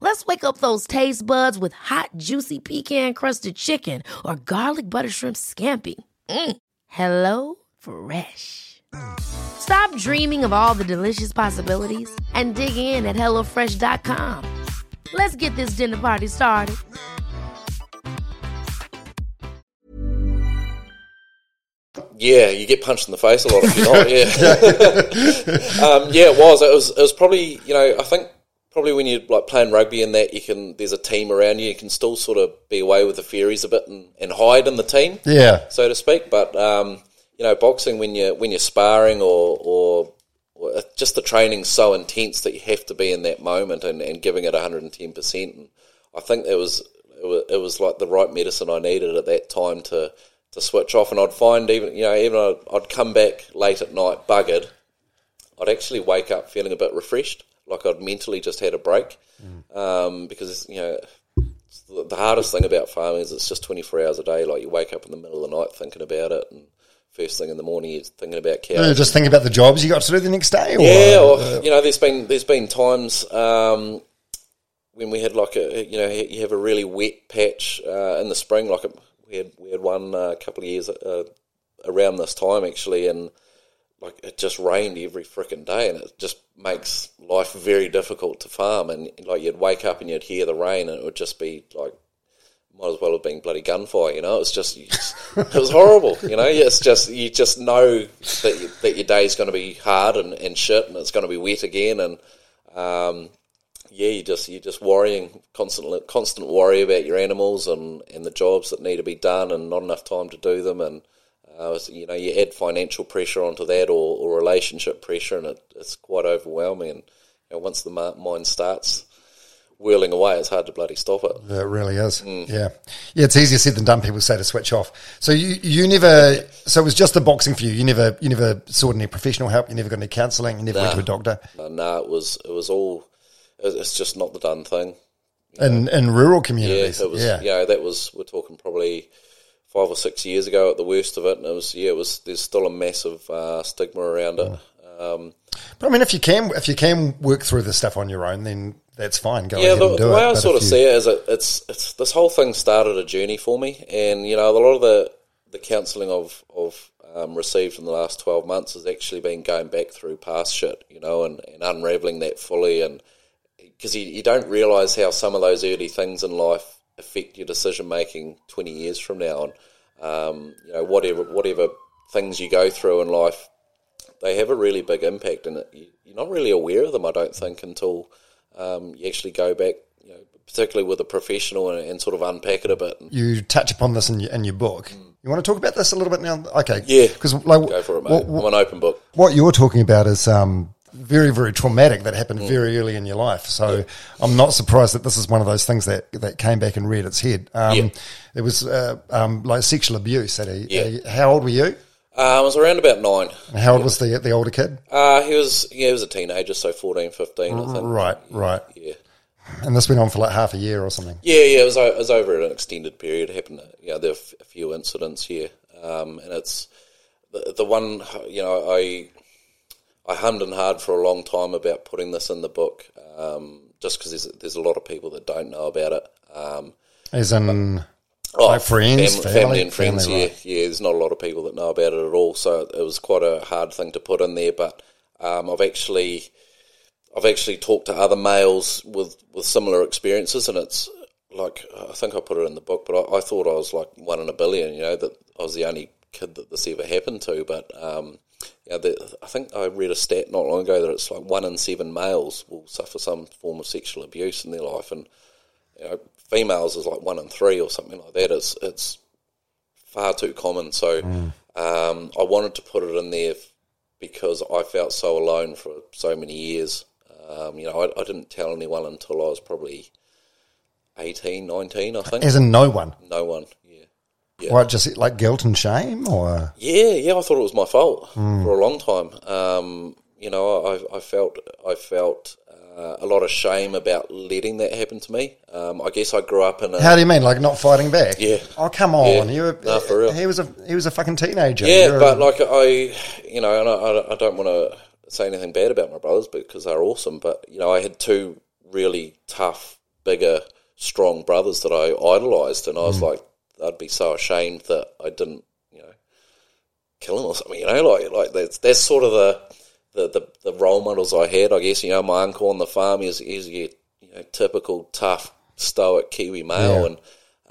Let's wake up those taste buds with hot, juicy pecan-crusted chicken or garlic butter shrimp scampi. Mm. Hello Fresh. Stop dreaming of all the delicious possibilities and dig in at HelloFresh.com. Let's get this dinner party started. yeah, you get punched in the face a lot if you're not. *laughs* Yeah, *laughs* um, yeah, it was. It was. It was probably you know I think probably when you're like playing rugby and that you can there's a team around you you can still sort of be away with the fairies a bit and, and hide in the team Yeah. so to speak. But um, you know boxing when you're when you're sparring or, or or just the training's so intense that you have to be in that moment and, and giving it 110% and I think it was, it was it was like the right medicine I needed at that time to to switch off. And I'd find even you know even I'd, I'd come back late at night buggered I'd actually wake up feeling a bit refreshed, like I'd mentally just had a break. Um, because you know, the the hardest thing about farming is it's just twenty four hours a day. Like you wake up in the middle of the night thinking about it, and first thing in the morning you're thinking about cows. Uh, Just thinking about the jobs you got to do the next day. Or, Yeah, or uh, you know, there's been there's been times um, when we had like a you know you have a really wet patch uh, in the spring. Like a, we had we had one uh, a couple of years uh, around this time actually, and like it just rained every freaking day, and it just makes life very difficult to farm. And like you'd wake up and you'd hear the rain, and it would just be like might as well have been bloody gunfire, you know. It's just, just it was horrible, you know. It's just you just know that you, that your day's going to be hard and, and shit, and it's going to be wet again, and um, yeah, you just you're just worrying constantly, constant worry about your animals and, and the jobs that need to be done, and not enough time to do them, and uh, you know you add financial pressure onto that or, or relationship pressure, and it, it's quite overwhelming. And you know, once the mind starts whirling away, it's hard to bloody stop it. It really is. Mm. Yeah. Yeah, it's easier said than done. People say to switch off. So you, you never, so it was just the boxing for you. You never, you never sought any professional help. You never got any counselling. You never went to a doctor. No, no, it was it was all. It's just not the done thing. In, in rural Yeah, communities. it was. yeah. You know, that was we're talking probably five or six years ago at the worst of it, and it was yeah, it was. There's still a massive uh, stigma around it. Um, But I mean, if you can, if you can work through this stuff on your own, then that's fine. Go yeah, the, the it. way I But sort of you- see it is, it, it's it's this whole thing started a journey for me, and you know, a lot of the the counselling I've of um, received in the last twelve months has actually been going back through past shit, you know, and, and unraveling that fully, and because you, you don't realise how some of those early things in life affect your decision making twenty years from now, and um, you know, whatever whatever things you go through in life, they have a really big impact, and you're not really aware of them, I don't think, until um, you actually go back, you know, particularly with a professional and, and sort of unpack it a bit. You touch upon this in your, in your book. You want to talk about this a little bit now? Okay. Yeah. Because like, go for it, mate. what, I'm an open book. what you're talking about is um, very, very traumatic that Mm. happened very early in your life. So I'm not surprised that this is one of those things that, that came back and reared its head. Um, Yeah. It was uh, um, like sexual abuse. At a, Yeah. a- how old were you? Uh, I was around about nine. And how old was the the older kid? Uh, he was yeah, he was a teenager, so 14, 15, I think. Right, right. Yeah. And this went on for like half a year or something. Yeah, yeah, it was, it was over an extended period. It happened, you know, there were a few incidents here, um, and it's the, the one, you know, I I hummed and hard for a long time about putting this in the book, um, just because there's there's a lot of people that don't know about it. Um, As in, oh, Like friends, fam- family? family, and friends. Family, yeah, right. yeah. There's not a lot of people that know about it at all, so it was quite a hard thing to put in there. But um, I've actually I've actually talked to other males with, with similar experiences, and it's like I think I put it in the book, but I, I thought I was like one in a billion. You know that I was the only kid that this ever happened to. But um, yeah, the, I think I read a stat not long ago that it's like one in seven males will suffer some form of sexual abuse in their life, and you know, females is like one in three or something like that. It's it's far too common. So um, I wanted to put it in there because I felt so alone for so many years. Um, you know, I, I didn't tell anyone until I was probably 18, 19, I think. as in no one. no one. Yeah. What, just like guilt and shame, or Yeah, yeah, I thought it was my fault for a long time. Um, you know, I, I felt I felt uh, a lot of shame about letting that happen to me. Um, I guess I grew up in a how do you mean, like not fighting back? Yeah. Oh, come on. Yeah. You were, No, for real. He was a he was a fucking teenager. Yeah, You're a- but like I, you know, and I, I, I don't want to say anything bad about my brothers because they're awesome. But you know, I had two really tough, bigger, strong brothers that I idolized, and I was like, I'd be so ashamed that I didn't, you know, kill him or something. You know, like like that's that's sort of the the, the, the role models I had. I guess you know, my uncle on the farm is is your you know typical tough, stoic Kiwi male, Yeah. and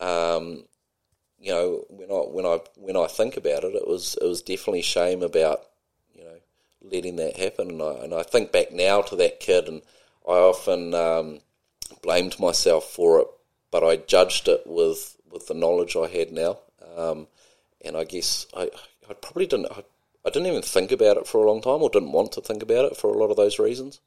um, you know, when I when I when I think about it, it was it was definitely shame about you know letting that happen, and I and I think back now to that kid, and I often um, blamed myself for it, but I judged it with with the knowledge I had now, um, and I guess I I probably didn't I, I didn't even think about it for a long time, or didn't want to think about it for a lot of those reasons.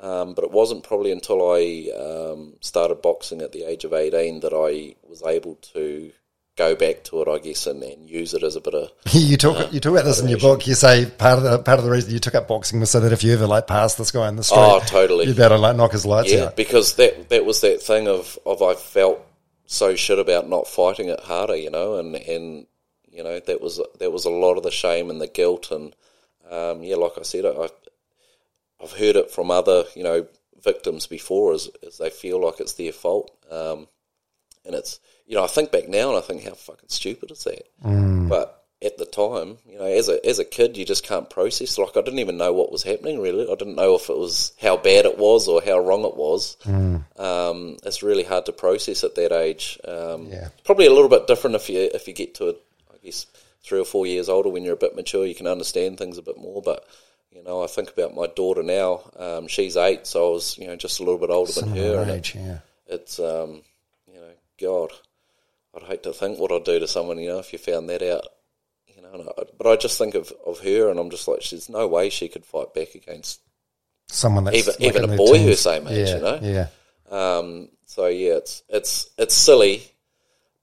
Um, but it wasn't probably until I um, started boxing at the age of 18 that I was able to go back to it, I guess, and, and use it as a bit of. *laughs* you talk you talk about this in your book. You say part of the part of the reason you took up boxing was so that if you ever like pass this guy in the street, Oh, totally. you'd be able to like knock his lights Yeah, out. because that that was that thing of, of I felt so shit about not fighting it harder, you know, and, and you know that was that was a lot of the shame and the guilt, and um, yeah, like I said, I I've heard it from other you know victims before, as as they feel like it's their fault, um, and it's you know I think back now and I think how fucking stupid is that, but. At the time, you know, as a as a kid, you just can't process. Like I didn't even know what was happening. Really, I didn't know if it was how bad it was or how wrong it was um, it's really hard to process at that age. Um, Yeah. Probably a little bit different if you if you get to, I guess, three or four years older when you're a bit mature, you can understand things a bit more. But you know, I think about my daughter now. Um, she's eight, so I was you know just a little bit older than her. Age, yeah. It's um, you know, God, I'd hate to think what I'd do to someone. You know, if you found that out. And I, but I just think of, of her, and I'm just like, there's no way she could fight back against Someone that's Even- like even a boy her same age, yeah, you know? Yeah. Um, so yeah, it's it's it's silly,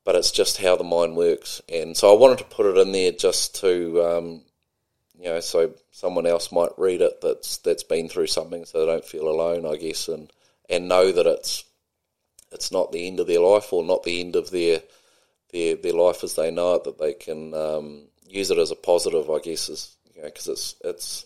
but it's just how the mind works. And so I wanted to put it in there just to, um, you know, so someone else might read it that's that's been through something, so they don't feel alone, I guess, and and know that it's it's not the end of their life or not the end of their their their life as they know it. That they can um, use it as a positive, I guess, is you know, because it's it's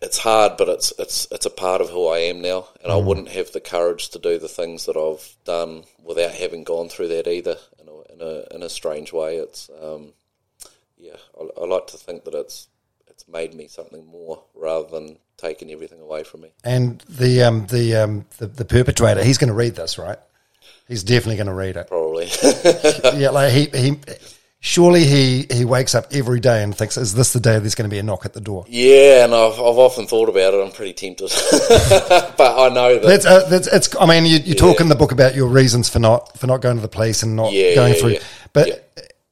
it's hard, but it's it's it's a part of who I am now, and I wouldn't have the courage to do the things that I've done without having gone through that either. In a in a, in a strange way, it's um, yeah. I, I like to think that it's it's made me something more rather than taking everything away from me. And the um the um the, the perpetrator, he's going to read this, right? He's definitely going to read it. Probably. *laughs* yeah, like he he. Surely he, he wakes up every day and thinks, "Is this the day there's going to be a knock at the door?" yeah, and I've I've often thought about it. I'm pretty tempted, *laughs* but I know that That's, uh, that's it's. I mean, you, you talk in the book about your reasons for not for not going to the police and not Yeah, going yeah, through. yeah. But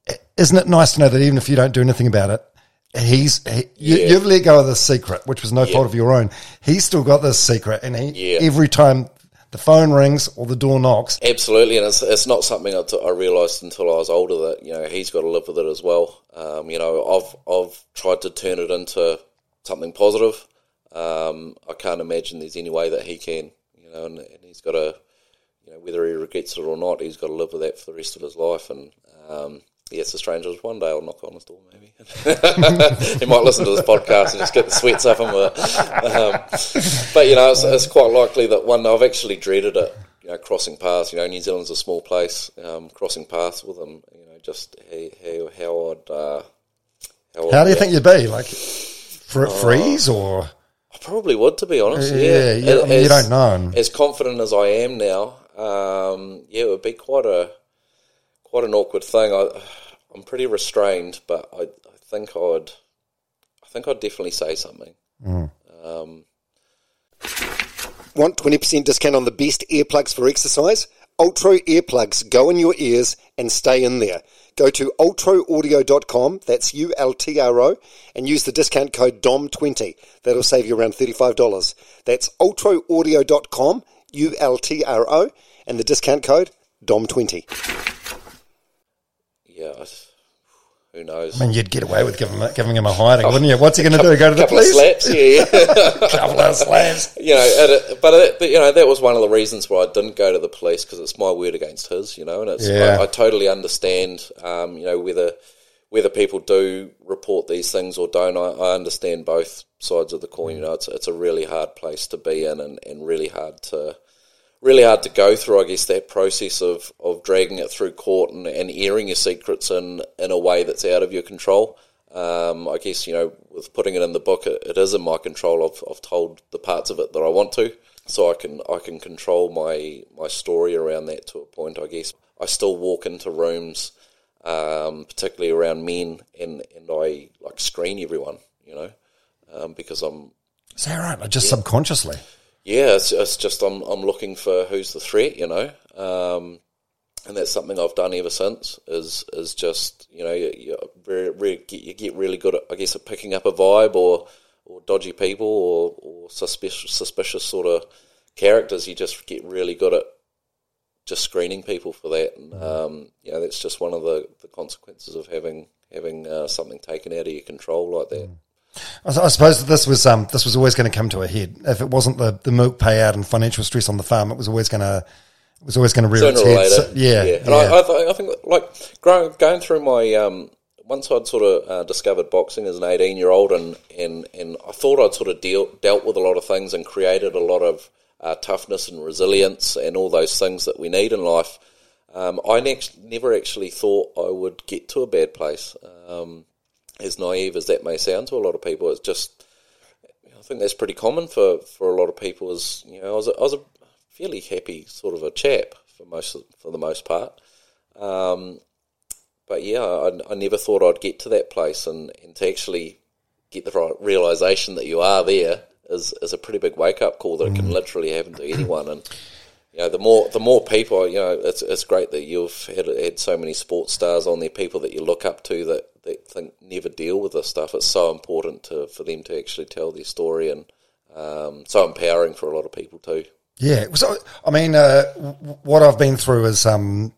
Yeah. isn't it nice to know that even if you don't do anything about it, he's he, you, Yeah. you've let go of this secret, which was no Yeah. fault of your own. He's still got this secret, and he Yeah. every time the phone rings or the door knocks, Absolutely, and it's, it's not something I, realised until I was older that you know he's got to live with it as well. Um, you know, I've I've tried to turn it into something positive. Um, I can't imagine there's any way that he can. You know, and, and he's got to, you know, whether he regrets it or not, he's got to live with that for the rest of his life. And um, yes, the strangers. One day I'll knock on his door, maybe. *laughs* he might listen to this podcast and just get the sweats up him. With it. Um, but you know, it's, it's quite likely that one day I've actually dreaded it. You know, crossing paths. You know, New Zealand's a small place. Um, crossing paths with him. You know, just how how I'd. Uh, how, How do you think you'd be? Like, fr- freeze or? I probably would, to be honest. Yeah, Yeah, yeah, I mean, you don't know. As confident as I am now, um, yeah, it would be quite a quite an awkward thing. I, I'm pretty restrained, but I, I think I'd, I think I'd definitely say something. Um, Want 20% discount on the best earplugs for exercise? Ultra earplugs go in your ears and stay in there. Go to ultraaudio.com, that's U L T R O, and use the discount code DOM20. That'll save you around $35. That's ultraaudio.com, U L T R O, and the discount code DOM20. Yeah, I, who knows? I mean, you'd get away with giving, him- giving him a hiding, wouldn't you? What's he going to do? Go to the couple police? slaps, yeah, yeah. *laughs* couple of slaps. you know, it, but, it, but you know that was one of the reasons why I didn't go to the police because it's my word against his. You know, and it's Yeah. I, I totally understand. Um, you know whether whether people do report these things or don't. I, I understand both sides of the coin. You know, it's it's a really hard place to be in and, and really hard to really hard to go through. I guess that process of, of dragging it through court and, and airing your secrets in in a way that's out of your control. Um, I guess you know, with putting it in the book, it, it is in my control. I've, I've told the parts of it that I want to, so I can I can control my my story around that to a point. I guess I still walk into rooms, um, particularly around men, and and I like screen everyone, you know, um, because I'm Is that right? Like just subconsciously. Yeah, it's, it's just I'm I'm looking for who's the threat, you know, um, and that's something I've done ever since. Is is just you know you, you, get, you get really good at I guess at picking up a vibe or or dodgy people or or suspicious suspicious sort of characters. You just get really good at just screening people for that, and um, you know that's just one of the, the consequences of having having uh, something taken out of your control like that. I, I suppose that this was um, this was always going to come to a head. If it wasn't the, the milk payout and financial stress on the farm, it was always going to it was always going to rear its head. So- yeah, And yeah. I, I, th- I think like growing, going through my um, once I'd sort of uh, discovered boxing as an eighteen year old, and, and and I thought I'd sort of deal, dealt with a lot of things and created a lot of uh, toughness and resilience and all those things that we need in life. Um, I next, never actually thought I would get to a bad place. Um, as naive as that may sound to a lot of people, it's just I think that's pretty common for, for a lot of people. Is you know I was a, I was a fairly happy sort of a chap for most for the most part, um, but yeah, I, I never thought I'd get to that place, and, and to actually get the right realization that you are there is is a pretty big wake up call that it can literally happen to anyone. And you know, the more the more people, you know, it's it's great that you've had had so many sports stars on there, people that you look up to that that think never deal with this stuff. It's so important to for them to actually tell their story, and um, so empowering for a lot of people too. Yeah. So, I mean, uh, what I've been through is um,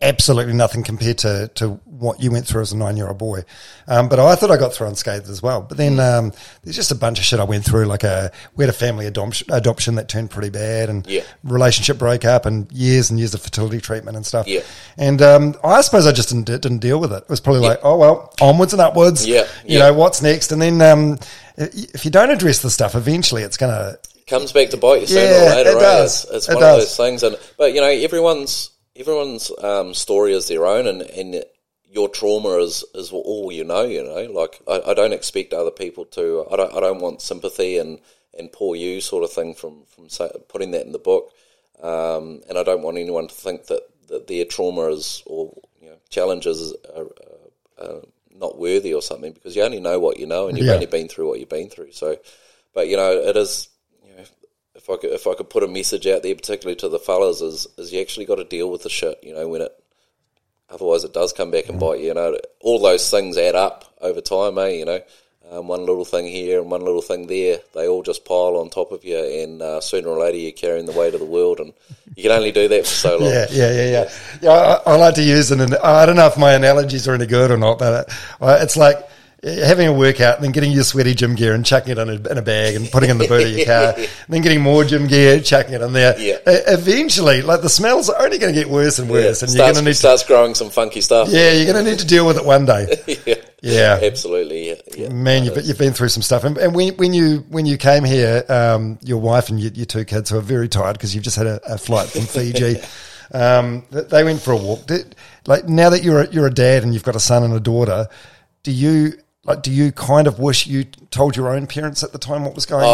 absolutely nothing compared to, to what you went through as a nine year old boy. Um, but I thought I got through unscathed as well. But then um, there's just a bunch of shit I went through. Like a, we had a family adoption, adoption that turned pretty bad and Yeah. relationship broke up and years and years of fertility treatment and stuff. Yeah. And um, I suppose I just didn't, didn't deal with it. It was probably like, oh, well, onwards and upwards. Yeah, You yeah. know, what's next? And then um, if you don't address the stuff, eventually it's going to comes back to bite you sooner Yeah, or later. it right? does. It's, it's It one does. of those things, and but you know everyone's everyone's um, story is their own, and, and your trauma is is all you know. You know, like I, I don't expect other people to. I don't. I don't want sympathy and and poor you sort of thing from from say, putting that in the book, um, and I don't want anyone to think that that their trauma is or you know challenges are. are, are not worthy or something because you only know what you know and you've Yeah. only been through what you've been through so but you know it is if I could if I could put a message out there, particularly to the fellas, is is you actually got to deal with the shit. You know when it, otherwise it does come back and bite you. You know all those things add up over time, eh? You know, um, one little thing here and one little thing there, they all just pile on top of you, and uh, sooner or later you're carrying the weight of the world, and you can only do that for so long. *laughs* Yeah, yeah, yeah, yeah. Yeah, I, I like to use an. I don't know if my analogies are any good or not, but uh, it's like having a workout and then getting your sweaty gym gear and chucking it in a, in a bag and putting it in the boot of your car, *laughs* and then getting more gym gear, chucking it in there. Yeah. Eventually, like the smells are only going to get worse and Yeah, worse, and you're starts, going to need to. starts growing some funky stuff. Yeah, you're going to need to deal with it one day. *laughs* yeah, Yeah. absolutely. Yeah, yeah. Man, you've, you've been through some stuff, and, and when, when you when you came here, um, your wife and your, your two kids who are very tired because you've just had a, a flight from Fiji. *laughs* Um, they went for a walk. Did, like now that you're a, you're a dad and you've got a son and a daughter, do you like do you kind of wish you told your own parents at the time what was going on?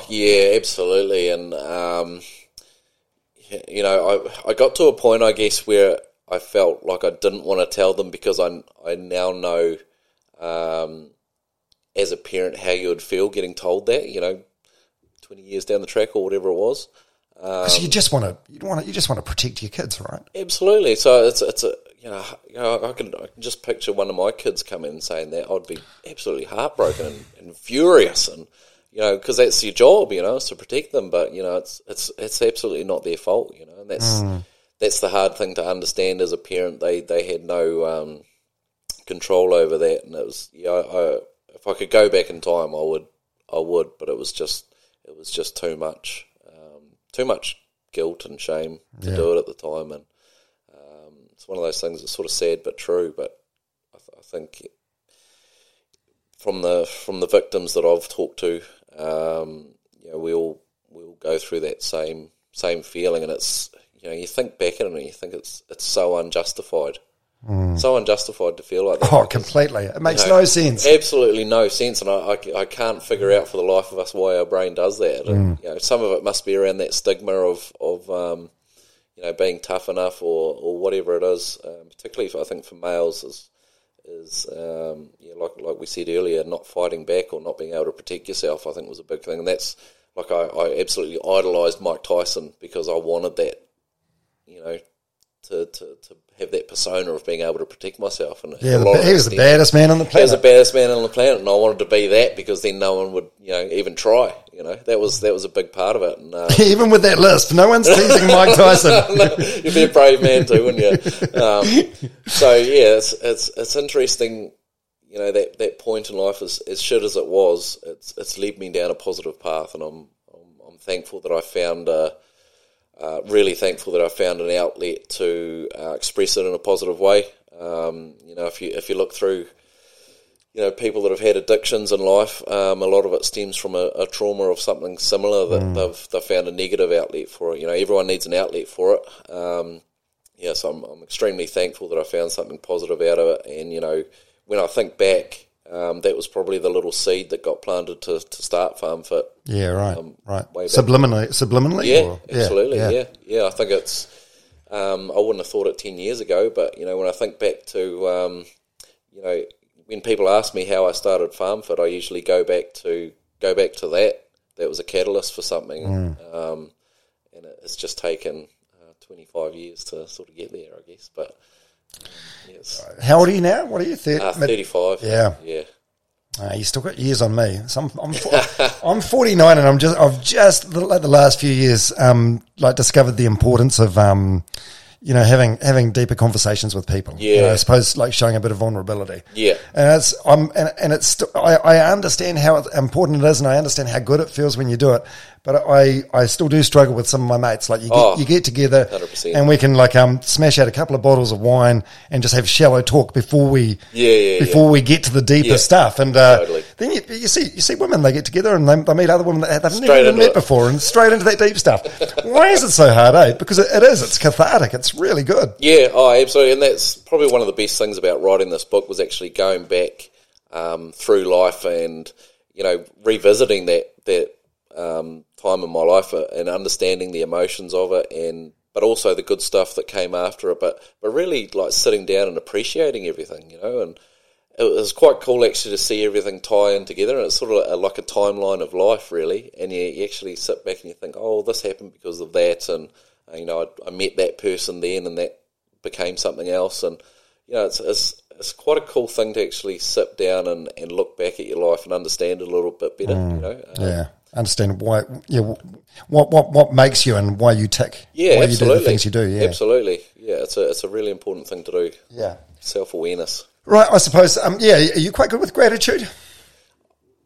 Oh yeah, absolutely. And um, you know, I I got to a point, I guess, where I felt like I didn't want to tell them because I I now know, um, as a parent, how you would feel getting told that. You know, twenty years down the track or whatever it was. Because you just want to you want to you just want to protect your kids, right? Absolutely. So it's it's a you know, you know I can I can just picture one of my kids coming and saying that I'd be absolutely heartbroken and, and furious and you know because that's your job you know is to protect them but you know it's it's it's absolutely not their fault you know and that's that's the hard thing to understand as a parent. They they had no um, control over that and it was yeah I, I, if I could go back in time I would I would but it was just it was just too much um, too much guilt and shame to do it at the time and it's one of those things that's sort of sad but true but I, th- I think from the from the victims that I've talked to, um, you know, we all we all go through that same same feeling, and it's you know, you think back at it and you think it's it's so unjustified, so unjustified to feel like that. Oh, because, completely. It makes you know, no sense. Absolutely no sense, and I, I, I can't figure out for the life of us why our brain does that. And, you know, some of it must be around that stigma of of um, you know being tough enough or, or whatever it is. Um, particularly, for, I think for males is is um, yeah, like like we said earlier, not fighting back or not being able to protect yourself. I think was a big thing, and that's like I, I absolutely idolised Mike Tyson because I wanted that, you know, to, to, to have that persona of being able to protect myself. And Yeah, the, he was the baddest man on the planet. he was the baddest man on the planet, and I wanted to be that because then no one would, you know, even try. You know, that was that was a big part of it. And uh, *laughs* Even with that lisp, no one's teasing Mike Tyson. *laughs* you'd be a brave man too, wouldn't you? Um, so yeah, it's it's it's interesting. You know that that point in life, as as shit as it was, it's it's led me down a positive path, and I'm I'm, I'm thankful that I found. Uh, uh, really thankful that I found an outlet to uh, express it in a positive way. Um, you know, if you if you look through, you know, people that have had addictions in life, um, a lot of it stems from a, a trauma of something similar that they've they've found a negative outlet for it. You know, everyone needs an outlet for it. Um, yes, I'm, I'm extremely thankful that I found something positive out of it. And, you know, when I think back, um, that was probably the little seed that got planted to, to start Farm Fit. Yeah, right, Um, right. Subliminally, subliminally. Yeah, or- absolutely. Yeah. yeah, I think it's. Um, I wouldn't have thought it ten years ago, but you know, when I think back to, um, you know, when people ask me how I started Farm Fit, I usually go back to go back to that. That was a catalyst for something, Mm. um, and it- it's just taken uh, twenty five years to sort of get there, I guess. But How old are you now? What are you? Thir- uh, mid- thirty five. Yeah. yeah. Uh, you still got years on me. So I'm, I'm, *laughs* I'm 49, and I'm just I've just like the last few years um like discovered the importance of um you know having having deeper conversations with people. You know, Yeah. I suppose like showing a bit of vulnerability. Yeah. and it's I'm and, and it's I, I understand how important it is, and I understand how good it feels when you do it. But I, I still do struggle with some of my mates. Like you get, Oh, you get together 100%. and we can like um smash out a couple of bottles of wine and just have shallow talk before we Yeah, yeah, before we get to the deeper Yeah. stuff. And uh, Totally. then you, you see you see women they get together and they, they meet other women that they've never even met it. before and straight into that deep stuff. *laughs* Why is it so hard, eh? Because it, it is. It's cathartic. It's really good. Yeah, oh, absolutely, and that's probably one of the best things about writing this book was actually going back um, through life and you know revisiting that that um, time in my life uh, and understanding the emotions of it, and but also the good stuff that came after it. But but really like sitting down and appreciating everything, you know, and it was quite cool actually to see everything tie in together, and it's sort of a, like a timeline of life, really. And you, you actually sit back and you think, oh, this happened because of that, and uh, you know, I, I met that person then, and that became something else, and you know, it's it's it's quite a cool thing to actually sit down and, and look back at your life and understand it a little bit better. You know, Um, Yeah. Understand why, yeah, what, what, what makes you and why you tick. yeah, why absolutely. you do the things you do. Yeah. absolutely. Yeah, it's a it's a really important thing to do. Yeah. Self awareness. Right. I suppose, um, yeah, are you quite good with gratitude?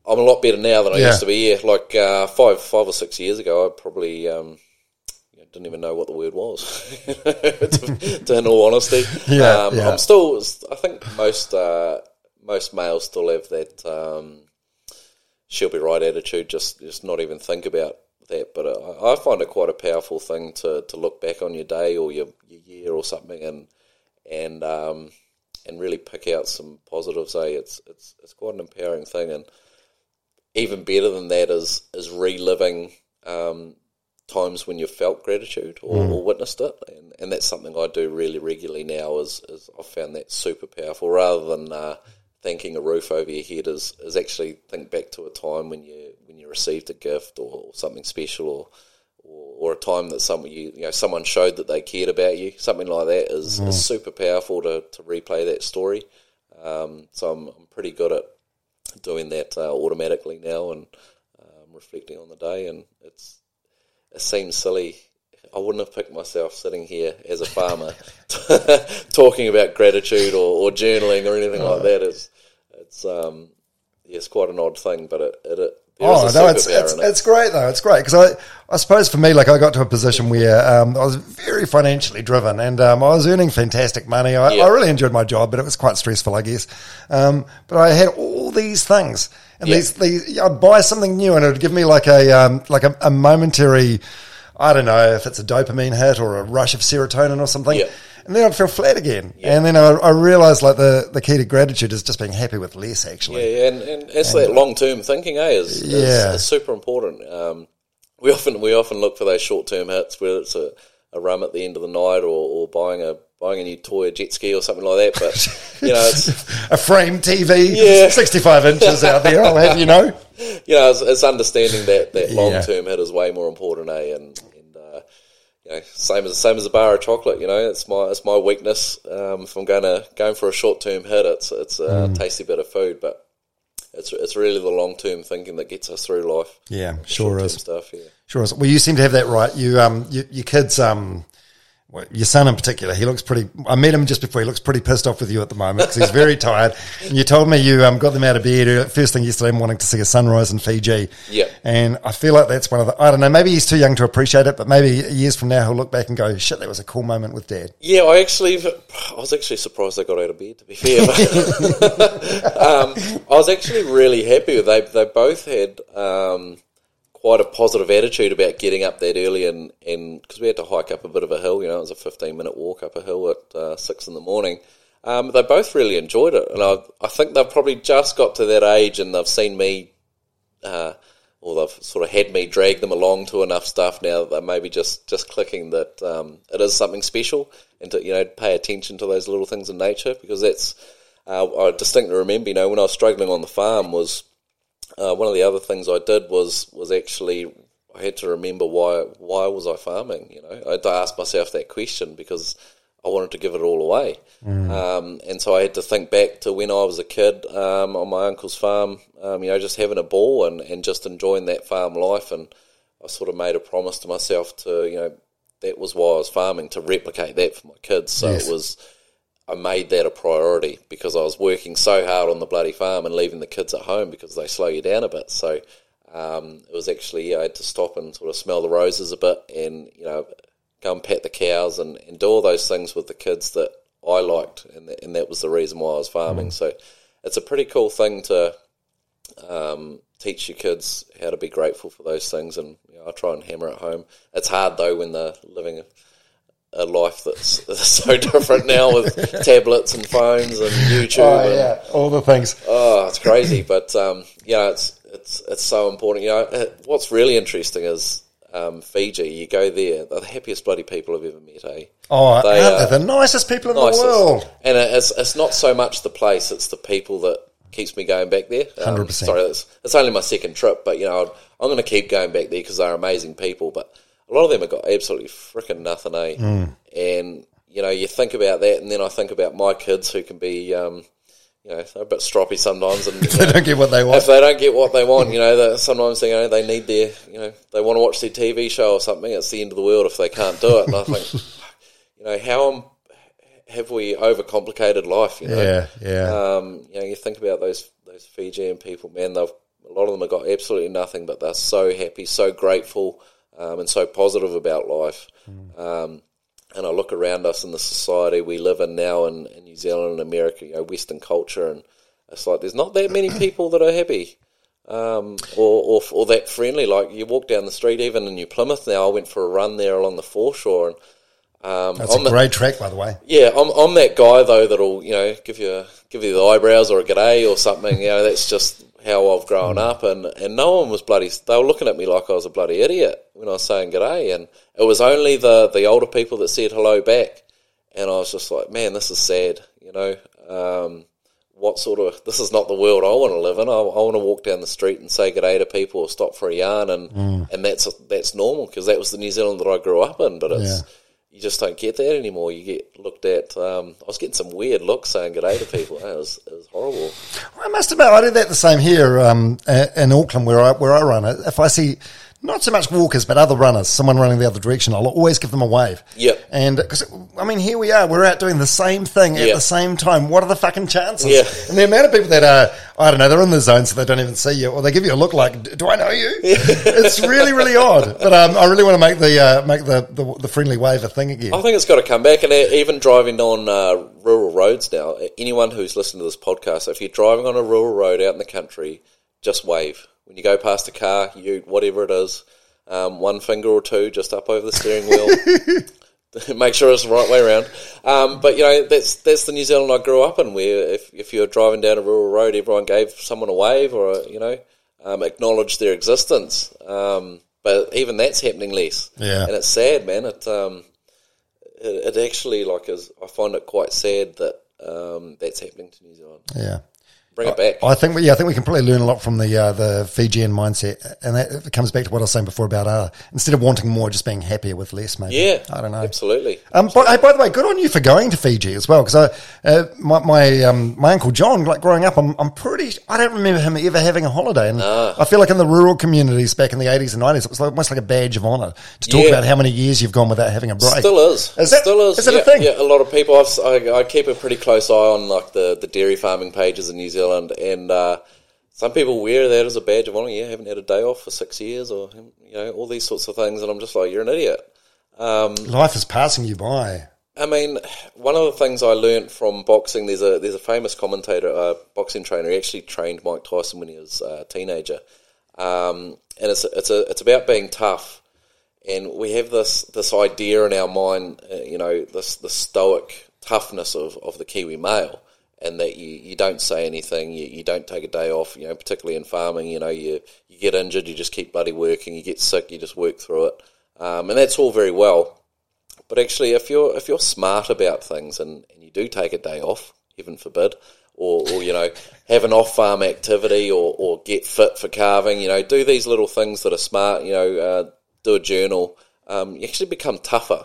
I'm a lot better now than I Yeah. used to be. Yeah, like uh, five five or six years ago, I probably um, didn't even know what the word was. *laughs* to, to in all honesty, Yeah, um, yeah. I'm still. I think most uh, most males still have that. Um, she'll be right attitude. Just just not even think about that. But uh, I I find it quite a powerful thing to, to look back on your day or your, your year or something and and um, and really pick out some positives. Eh? It's it's it's quite an empowering thing and even better than that is is reliving um, times when you've felt gratitude or, Mm. or witnessed it, and, and that's something I do really regularly now. Is, is I've found that super powerful. Rather than uh, thanking a roof over your head, is is actually think back to a time when you when you received a gift or, something special or. Or, or a time that someone you, you know someone showed that they cared about you, something like that is, Mm. is super powerful to, to replay that story. Um, so I'm, I'm pretty good at doing that uh, automatically now and um, reflecting on the day. And it's it seems silly. I wouldn't have picked myself sitting here as a farmer *laughs* *laughs* talking about gratitude or, or journaling or anything like that. It's it's um yeah, it's quite an odd thing, but it it. it Oh no, it's it's, it. it's great though. It's great because I I suppose for me, like I got to a position where um, I was very financially driven and um, I was earning fantastic money. I, Yeah. I really enjoyed my job, but it was quite stressful, I guess. Um, but I had all these things, and Yeah. these these I'd buy something new, and it would give me like a um, like a, a momentary. I don't know if it's a dopamine hit or a rush of serotonin or something. Yeah. And then I'd feel flat again. And then I, I realized like the, the key to gratitude is just being happy with less actually. Yeah, yeah, and, and it's that long term thinking, eh? Is, is, Yeah. is super important. Um, we often we often look for those short term hits, whether it's a, a rum at the end of the night or, or buying a buying a new toy, a jet ski or something like that. But you know, it's *laughs* a frame TV, Yeah. 65 inches out there, I'll have you know. *laughs* you know, it's, it's understanding that that long term hit is way more important, eh? And and you know, same as same as a bar of chocolate. You know, it's my it's my weakness. Um, if I'm going to going for a short term hit, it's it's a Mm. tasty bit of food, but it's it's really the long term thinking that gets us through life. Yeah, sure is. stuff. Yeah. Sure is. Well, you seem to have that right. You, um, you, your kids, um, well, your son in particular, he looks pretty. I met him just before. He looks pretty pissed off with you at the moment because he's very tired. *laughs* And you told me you um, got them out of bed first thing yesterday, wanting to see a sunrise in Fiji. Yeah. And I feel like that's one of the. I don't know. Maybe he's too young to appreciate it, but maybe years from now he'll look back and go, "Shit, that was a cool moment with Dad." Yeah, I actually, I was actually surprised they got out of bed. To be fair, *laughs* *laughs* um, I was actually really happy. They they both had um, quite a positive attitude about getting up that early, and and because we had to hike up a bit of a hill. You know, it was a fifteen minute walk up a hill at uh, six in the morning. Um, they both really enjoyed it, and I I think they've probably just got to that age, and they've seen me uh, or they've sort of had me drag them along to enough stuff now that they're maybe just, just clicking that um, it is something special and to you know pay attention to those little things in nature because that's uh, I distinctly remember you know when I was struggling on the farm was uh, one of the other things I did was was actually I had to remember why why was I farming you know I had to ask myself that question because I wanted to give it all away. Um, and so I had to think back to when I was a kid um, on my uncle's farm, um, you know, just having a ball and, and just enjoying that farm life. And I sort of made a promise to myself to, you know, that was why I was farming, to replicate that for my kids. So Yes. it was, I made that a priority because I was working so hard on the bloody farm and leaving the kids at home because they slow you down a bit. So um, it was actually, I had to stop and sort of smell the roses a bit and, you know, go and pat the cows and, and do all those things with the kids that I liked. And, th- and that was the reason why I was farming. So it's a pretty cool thing to um, teach your kids how to be grateful for those things. And you know, I try and hammer it home. It's hard though when they're living a, life that's, *laughs* that's so different now with tablets and phones and YouTube. Oh and, yeah, all the things. Oh, it's crazy, but um, you know, it's it's it's so important. You know, uh, what's really interesting is um, Fiji. You go there, they're the happiest bloody people I've ever met. Eh? Oh, They are they the nicest people in nicest. the world? And it's it's not so much the place; it's the people that keeps me going back there. Um, 100%. Sorry, it's, it's only my second trip, but you know, I'm going to keep going back there because they're amazing people. But a lot of them have got absolutely freaking nothing, eh? Mm. And you know, you think about that, and then I think about my kids who can be, um, you know, they're a bit stroppy sometimes, and *laughs* They know, don't get what they want. if they don't get what they want, you *laughs* know, sometimes they, you know, they need their, you know, they want to watch their TV show or something. It's the end of the world if they can't do it. And I *laughs* think, you know, how um, have we overcomplicated life? You know, Yeah, yeah. um, you know, you think about those those Fijian people, man. They've a lot of them have got absolutely nothing, but they're so happy, so grateful, um, and so positive about life. Um, and I look around us in the society we live in now in, in New Zealand and America, you know, Western culture, and it's like there's not that many *coughs* people that are happy um, or, or or that friendly. Like you walk down the street, even in New Plymouth now. I went for a run there along the foreshore, and um, That's I'm a the- great track, by the way. yeah, I'm, I'm that guy though that'll you know give you give you the eyebrows or a g'day or something. You know, that's just how I've grown up, and, and no one was bloody. They were looking at me like I was a bloody idiot when I was saying g'day, and it was only the the older people that said hello back, and I was just like, man, this is sad. You know, um, what sort of this is not the world I want to live in. I, I want to walk down the street and say g'day to people or stop for a yarn, and and that's that's normal because that was the New Zealand that I grew up in. But it's Yeah. You just don't get that anymore. You get looked at. Um, I was getting some weird looks saying g'day to people. It was it was horrible. I must admit, I do that the same here um, in Auckland, where I where I run. it. If I see not so much walkers, but other runners, someone running the other direction, I'll always give them a wave. Yep. And because I mean, here we are, we're out doing the same thing at Yep. the same time. What are the fucking chances? Yeah. And the amount of people that are, I don't know, they're in the zone, so they don't even see you, or they give you a look like, "Do I know you?" *laughs* it's really, really odd. But um, I really want to make the uh, make the, the the friendly wave a thing again. I think it's got to come back. And even driving on uh, rural roads now, anyone who's listening to this podcast, if you're driving on a rural road out in the country, just wave when you go past a car, you whatever it is, um, one finger or two just up over the steering wheel. *laughs* Make sure it's the right way around. Um, but you know that's that's the New Zealand I grew up in, where if if you're driving down a rural road, everyone gave someone a wave or a, you know um, acknowledged their existence. Um, but even that's happening less. Yeah. and it's sad, man. It um, it, it actually like is I find it quite sad that um, that's happening to New Zealand. yeah. Bring it back. I think, we- yeah, I think we can probably learn a lot from the uh, the Fijian mindset, and that comes back to what I was saying before about uh, instead of wanting more, just being happier with less. Maybe. yeah, I don't know. Absolutely. Um, but, hey, by the way, good on you for going to Fiji as well. Because I, uh, my my, um, my uncle John, like growing up, I'm, I'm pretty. I don't remember him ever having a holiday, and I feel like in the rural communities back in the 80s and 90s, it was like, almost like a badge of honor to talk Yeah. about how many years you've gone without having a break. Still is. Is it- Still is. is it a thing? Yeah, a lot of people. I've, I, I keep a pretty close eye on like the, the dairy farming pages in New Zealand, and uh, some people wear that as a badge of honour. Yeah, haven't had a day off for six years, or you know, all these sorts of things, and I'm just like, you're an idiot. Life is passing you by. I mean, one of the things I learned from boxing, there's a there's a famous commentator, a boxing trainer. He actually trained Mike Tyson when he was a teenager, um, and it's it's a it's about being tough. And we have this this idea in our mind, uh, you know, this the stoic toughness of, of the Kiwi male, and that you, you don't say anything, you, you don't take a day off, you know, particularly in farming, you know, you you get injured, you just keep bloody working, you get sick, you just work through it, um, and that's all very well. But actually, if you're if you're smart about things and, and you do take a day off, heaven forbid, or, or you know *laughs* have an off farm activity or, or get fit for calving, you know, do these little things that are smart, you know, uh, do a journal, um, you actually become tougher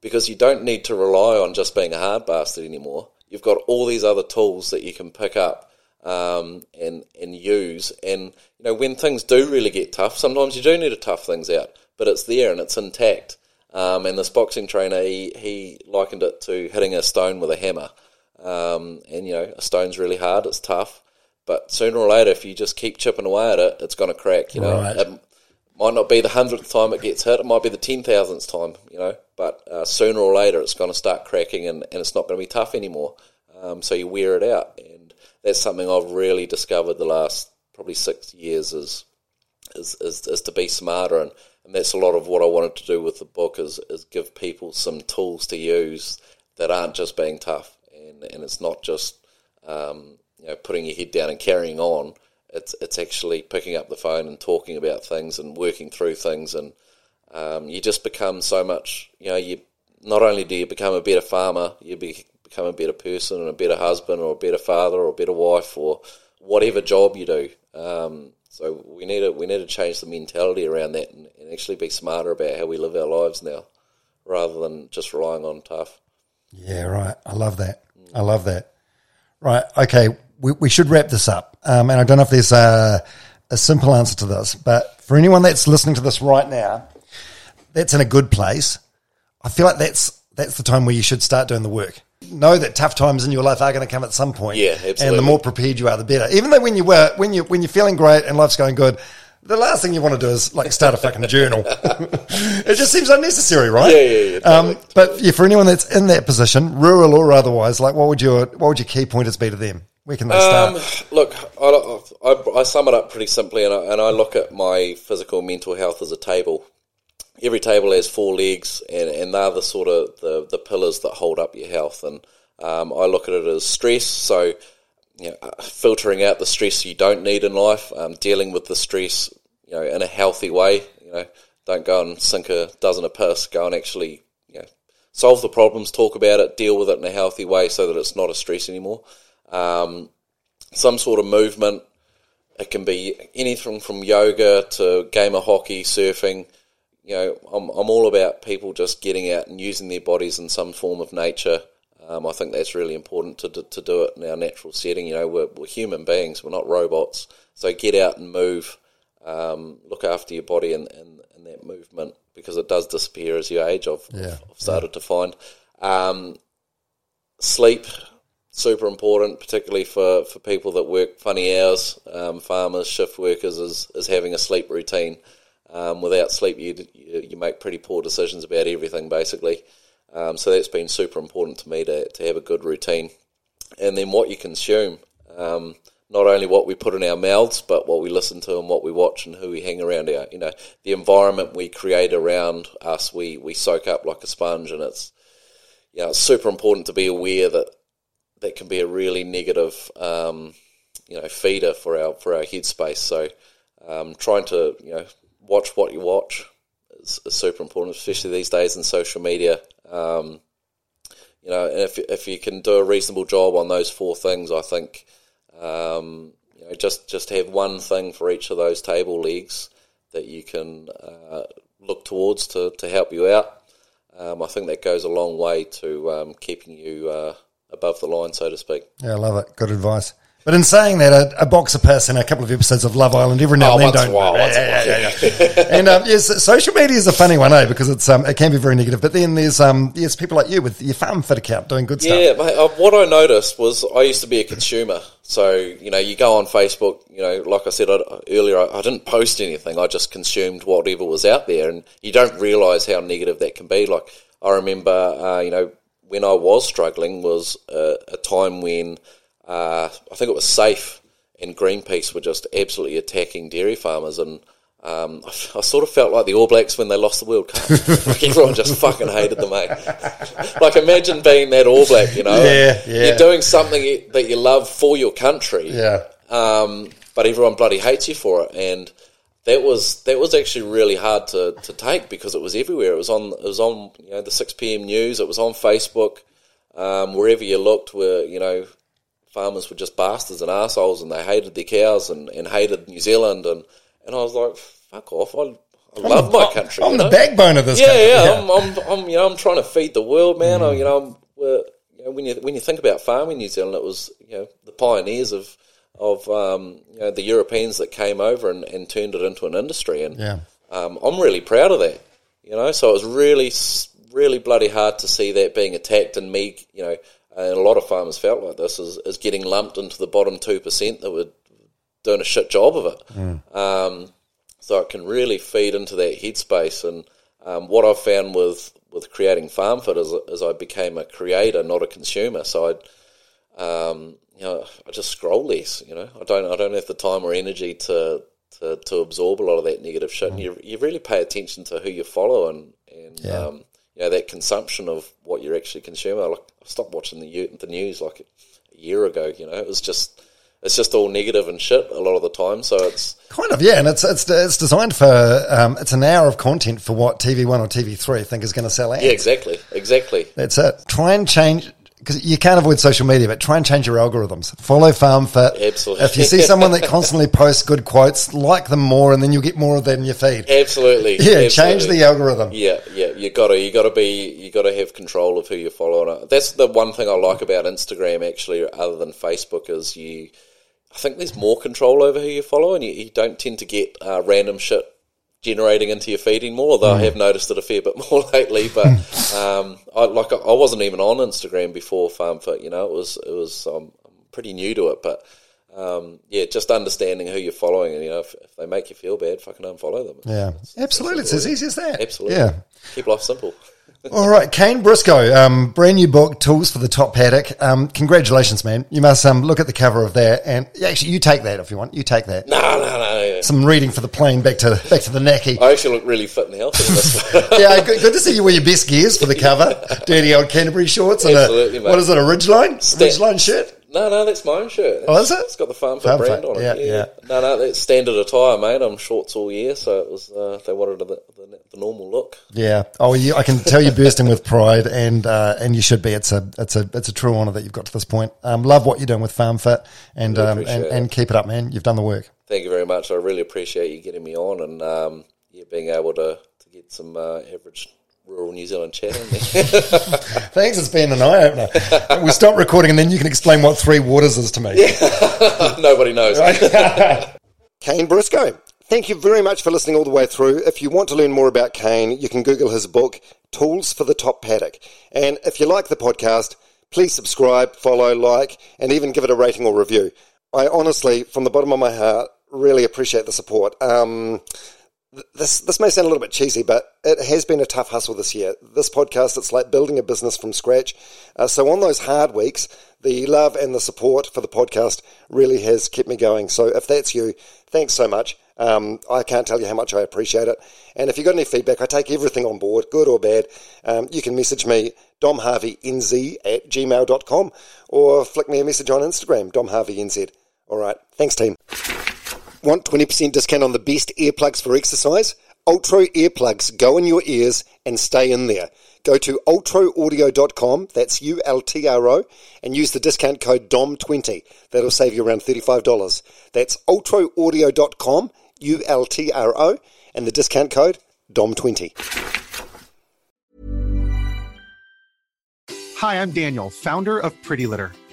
because you don't need to rely on just being a hard bastard anymore. You've got all these other tools that you can pick up um, and and use. And you know when things do really get tough, sometimes you do need to tough things out, but it's there and it's intact. Um, and this boxing trainer, he, he likened it to hitting a stone with a hammer. Um, and you know, a stone's really hard; it's tough, but sooner or later, if you just keep chipping away at it, it's going to crack. You know, Right. It might not be the hundredth time it gets hit; it might be the ten thousandth time. You know, but uh, sooner or later, it's going to start cracking, and, and it's not going to be tough anymore. Um, so you wear it out, and that's something I've really discovered the last probably six years is is, is, is to be smarter and, and that's a lot of what I wanted to do with the book is, is give people some tools to use that aren't just being tough and, and it's not just um, you know putting your head down and carrying on it's it's actually picking up the phone and talking about things and working through things and um, you just become so much you know you not only do you become a better farmer you be, become a better person and a better husband or a better father or a better wife or whatever job you do um, so we need to we need to change the mentality around that and, and actually be smarter about how we live our lives now, rather than just relying on tough. Yeah, right. I love that. I love that. Right. Okay. We, we should wrap this up. Um, and I don't know if there's a, a simple answer to this, but for anyone that's listening to this right now, that's in a good place. I feel like that's that's the time where you should start doing the work. Know that tough times in your life are going to come at some point. Yeah, And the more prepared you are, the better. Even though when you were when you when you're feeling great and life's going good, the last thing you want to do is like start a fucking journal. *laughs* it just seems unnecessary, right? Yeah, yeah, yeah, Um, but yeah, for anyone that's in that position, rural or otherwise, like what would your what would your key pointers be to them? Where can they start? Um, look, I, I, I sum it up pretty simply, and I, and I look at my physical and mental health as a table. Every table has four legs, and, and they're the sort of the, the pillars that hold up your health. And um, I look at it as stress, so you know, uh, filtering out the stress you don't need in life, um, dealing with the stress, you know, in a healthy way. You know, don't go and sink a dozen of piss. Go and actually, you know, solve the problems, talk about it, deal with it in a healthy way, so that it's not a stress anymore. Um, some sort of movement. It can be anything from yoga to game of hockey, surfing. You know, I'm, I'm all about people just getting out and using their bodies in some form of nature. Um, I think that's really important to, to, to do it in our natural setting. You know, we're, we're human beings, we're not robots. So get out and move, um, look after your body and, and, and that movement because it does disappear as you age. I've, Yeah, I've started to find. Um, sleep, super important, particularly for, for people that work funny hours, um, farmers, shift workers, is, is having a sleep routine. Um, without sleep, you, you make pretty poor decisions about everything, basically. Um, so that's been super important to me to, to have a good routine. And then what you consume, um, not only what we put in our mouths, but what we listen to and what we watch and who we hang around. Our, you know, the environment we create around us, we, we soak up like a sponge, and it's you know, it's super important to be aware that that can be a really negative, um, you know, feeder for our for our headspace. So, um, trying to you know watch what you watch is, is super important, especially these days in social media. Um, you know, and if if you can do a reasonable job on those four things, I think um, you know just just have one thing for each of those table legs that you can uh, look towards to, to help you out. Um, I think that goes a long way to um, keeping you uh, above the line, so to speak. Yeah, I love it. Good advice. But in saying that, a, a box of piss and a couple of episodes of Love Island every now Oh, and then don't. while, once in a while. yeah, yeah, yeah. and um, yes, social media is a funny one, eh? Because it's um, it can be very negative. But then there's um, yes, people like you with your farm fit account doing good stuff. Yeah, mate, uh, what I noticed was I used to be a consumer. So, you know, you go on Facebook, you know, like I said I, earlier, I, I didn't post anything. I just consumed whatever was out there. And you don't realise how negative that can be. Like, I remember, uh, you know, when I was struggling was a, a time when uh, I think it was Safe and Greenpeace were just absolutely attacking dairy farmers. And um, I, I sort of felt like the All Blacks when they lost the World Cup. *laughs* like everyone just fucking hated them, mate. like imagine being that All Black, you know? Yeah, yeah. You're doing something that you love for your country, Yeah. um, but everyone bloody hates you for it, and that was that was actually really hard to, to take because it was everywhere. It was on it was on you know the six pm news. It was on Facebook. Um, wherever you looked, were you know farmers were just bastards and assholes, and they hated their cows and, and hated New Zealand, and, and I was like, fuck off. I, I love my country. I'm the know? backbone of this yeah, country. yeah, I'm, I'm, I'm, you know, I'm trying to feed the world, man. I, you know, I'm, we're, you know, when you when you think about farming in New Zealand, it was you know the pioneers of of um, you know the Europeans that came over and, and turned it into an industry, and Yeah. um, I'm really proud of that. You know, so it was really really bloody hard to see that being attacked, and me, you know, and a lot of farmers felt like this is, is getting lumped into the bottom two percent that were doing a shit job of it. Um, so it can really feed into that headspace. And um, what I've found with, with creating FarmFit is, is I became a creator, not a consumer. So I, um, you know, I just scroll less. You know, I don't I don't have the time or energy to to, to absorb a lot of that negative shit. And you you really pay attention to who you follow and and Yeah. um, you know that consumption of what you're actually consuming. I, like, I stopped watching the the news like a year ago. You know, it was just. It's just all negative and shit a lot of the time, so it's Kind of, yeah, and it's it's it's designed for um, it's an hour of content for what TV One or TV Three think is going to sell out. yeah, exactly, exactly. That's it. Try and change because you can't avoid social media, but try and change your algorithms. Follow FarmFit. Absolutely. If you see someone that *laughs* constantly posts good quotes, like them more, and then you'll get more of that in your feed. Absolutely. *laughs* Yeah, absolutely. change the algorithm. Yeah, yeah, you gotta you gotta be you gotta have control of who you're following. That's the one thing I like about Instagram actually, other than Facebook, is you. I think there's more control over who you follow, and you, you don't tend to get uh, random shit generating into your feed anymore. Although I have noticed it a fair bit more *laughs* lately, but *laughs* um, I like I wasn't even on Instagram before FarmFit. You know, it was it was um, I'm pretty new to it, but um, yeah, just understanding who you're following, and you know, if, if they make you feel bad, fucking unfollow them. Yeah, absolutely. It's as easy as that. Absolutely. Yeah. Keep life simple. All right, Kane Briscoe, um, brand new book, Tools for the Top Paddock. Um, congratulations, man. You must um, look at the cover of that, and actually, you take that if you want. You take that. No, no, no. Some reading for the plane back to back to the Naki. I actually look really fit and healthy in this. *laughs* *laughs* yeah, good, good to see you wear your best gears for the cover. *laughs* Dirty old Canterbury shorts and a what is it? A Ridgeline, Ridgeline shirt. No, no, that's my own shirt. Oh, is it? It's got the Farm Farm brand Fit, on it. yeah, Yeah, yeah. No, no, that's standard attire, mate. I'm shorts all year, so it was. Uh, they wanted the, the, the normal look. Yeah. Oh, you, I can tell you're bursting with pride, and uh, and you should be. It's a it's a it's a true honour that you've got to this point. Um, love what you're doing with Farm Fit, and Really um, and, and keep it up, man. You've done the work. Thank you very much. I really appreciate you getting me on and um, yeah, being able to, to get some uh, average rural New Zealand chat. *laughs* *laughs* Thanks. It's been an eye opener. we'll stop recording, and then you can explain what three waters is to me. *laughs* Nobody knows. Kane Briscoe. Thank you very much for listening all the way through. If you want to learn more about Kane, you can Google his book, Tools for the Top Paddock. And if you like the podcast, please subscribe, follow, like, and even give it a rating or review. I honestly, from the bottom of my heart, really appreciate the support. Um, th- this this may sound a little bit cheesy, but it has been a tough hustle this year. This podcast, it's like building a business from scratch. Uh, so on those hard weeks, the love and the support for the podcast really has kept me going. So if that's you, thanks so much. Um, I can't tell you how much I appreciate it. And if you've got any feedback, I take everything on board, good or bad. Um, you can message me, domharveynz at gmail.com, or flick me a message on Instagram, domharveynz. All right. Thanks, team. Want 20% discount on the best earplugs for exercise? Ultro earplugs go in your ears and stay in there. Go to ultroaudio.com, that's U-L-T-R-O, and use the discount code DOM20. That'll save you around $35. That's ultroaudio.com, U-L-T-R-O, and the discount code DOM20. Hi, I'm Daniel, founder of Pretty Litter.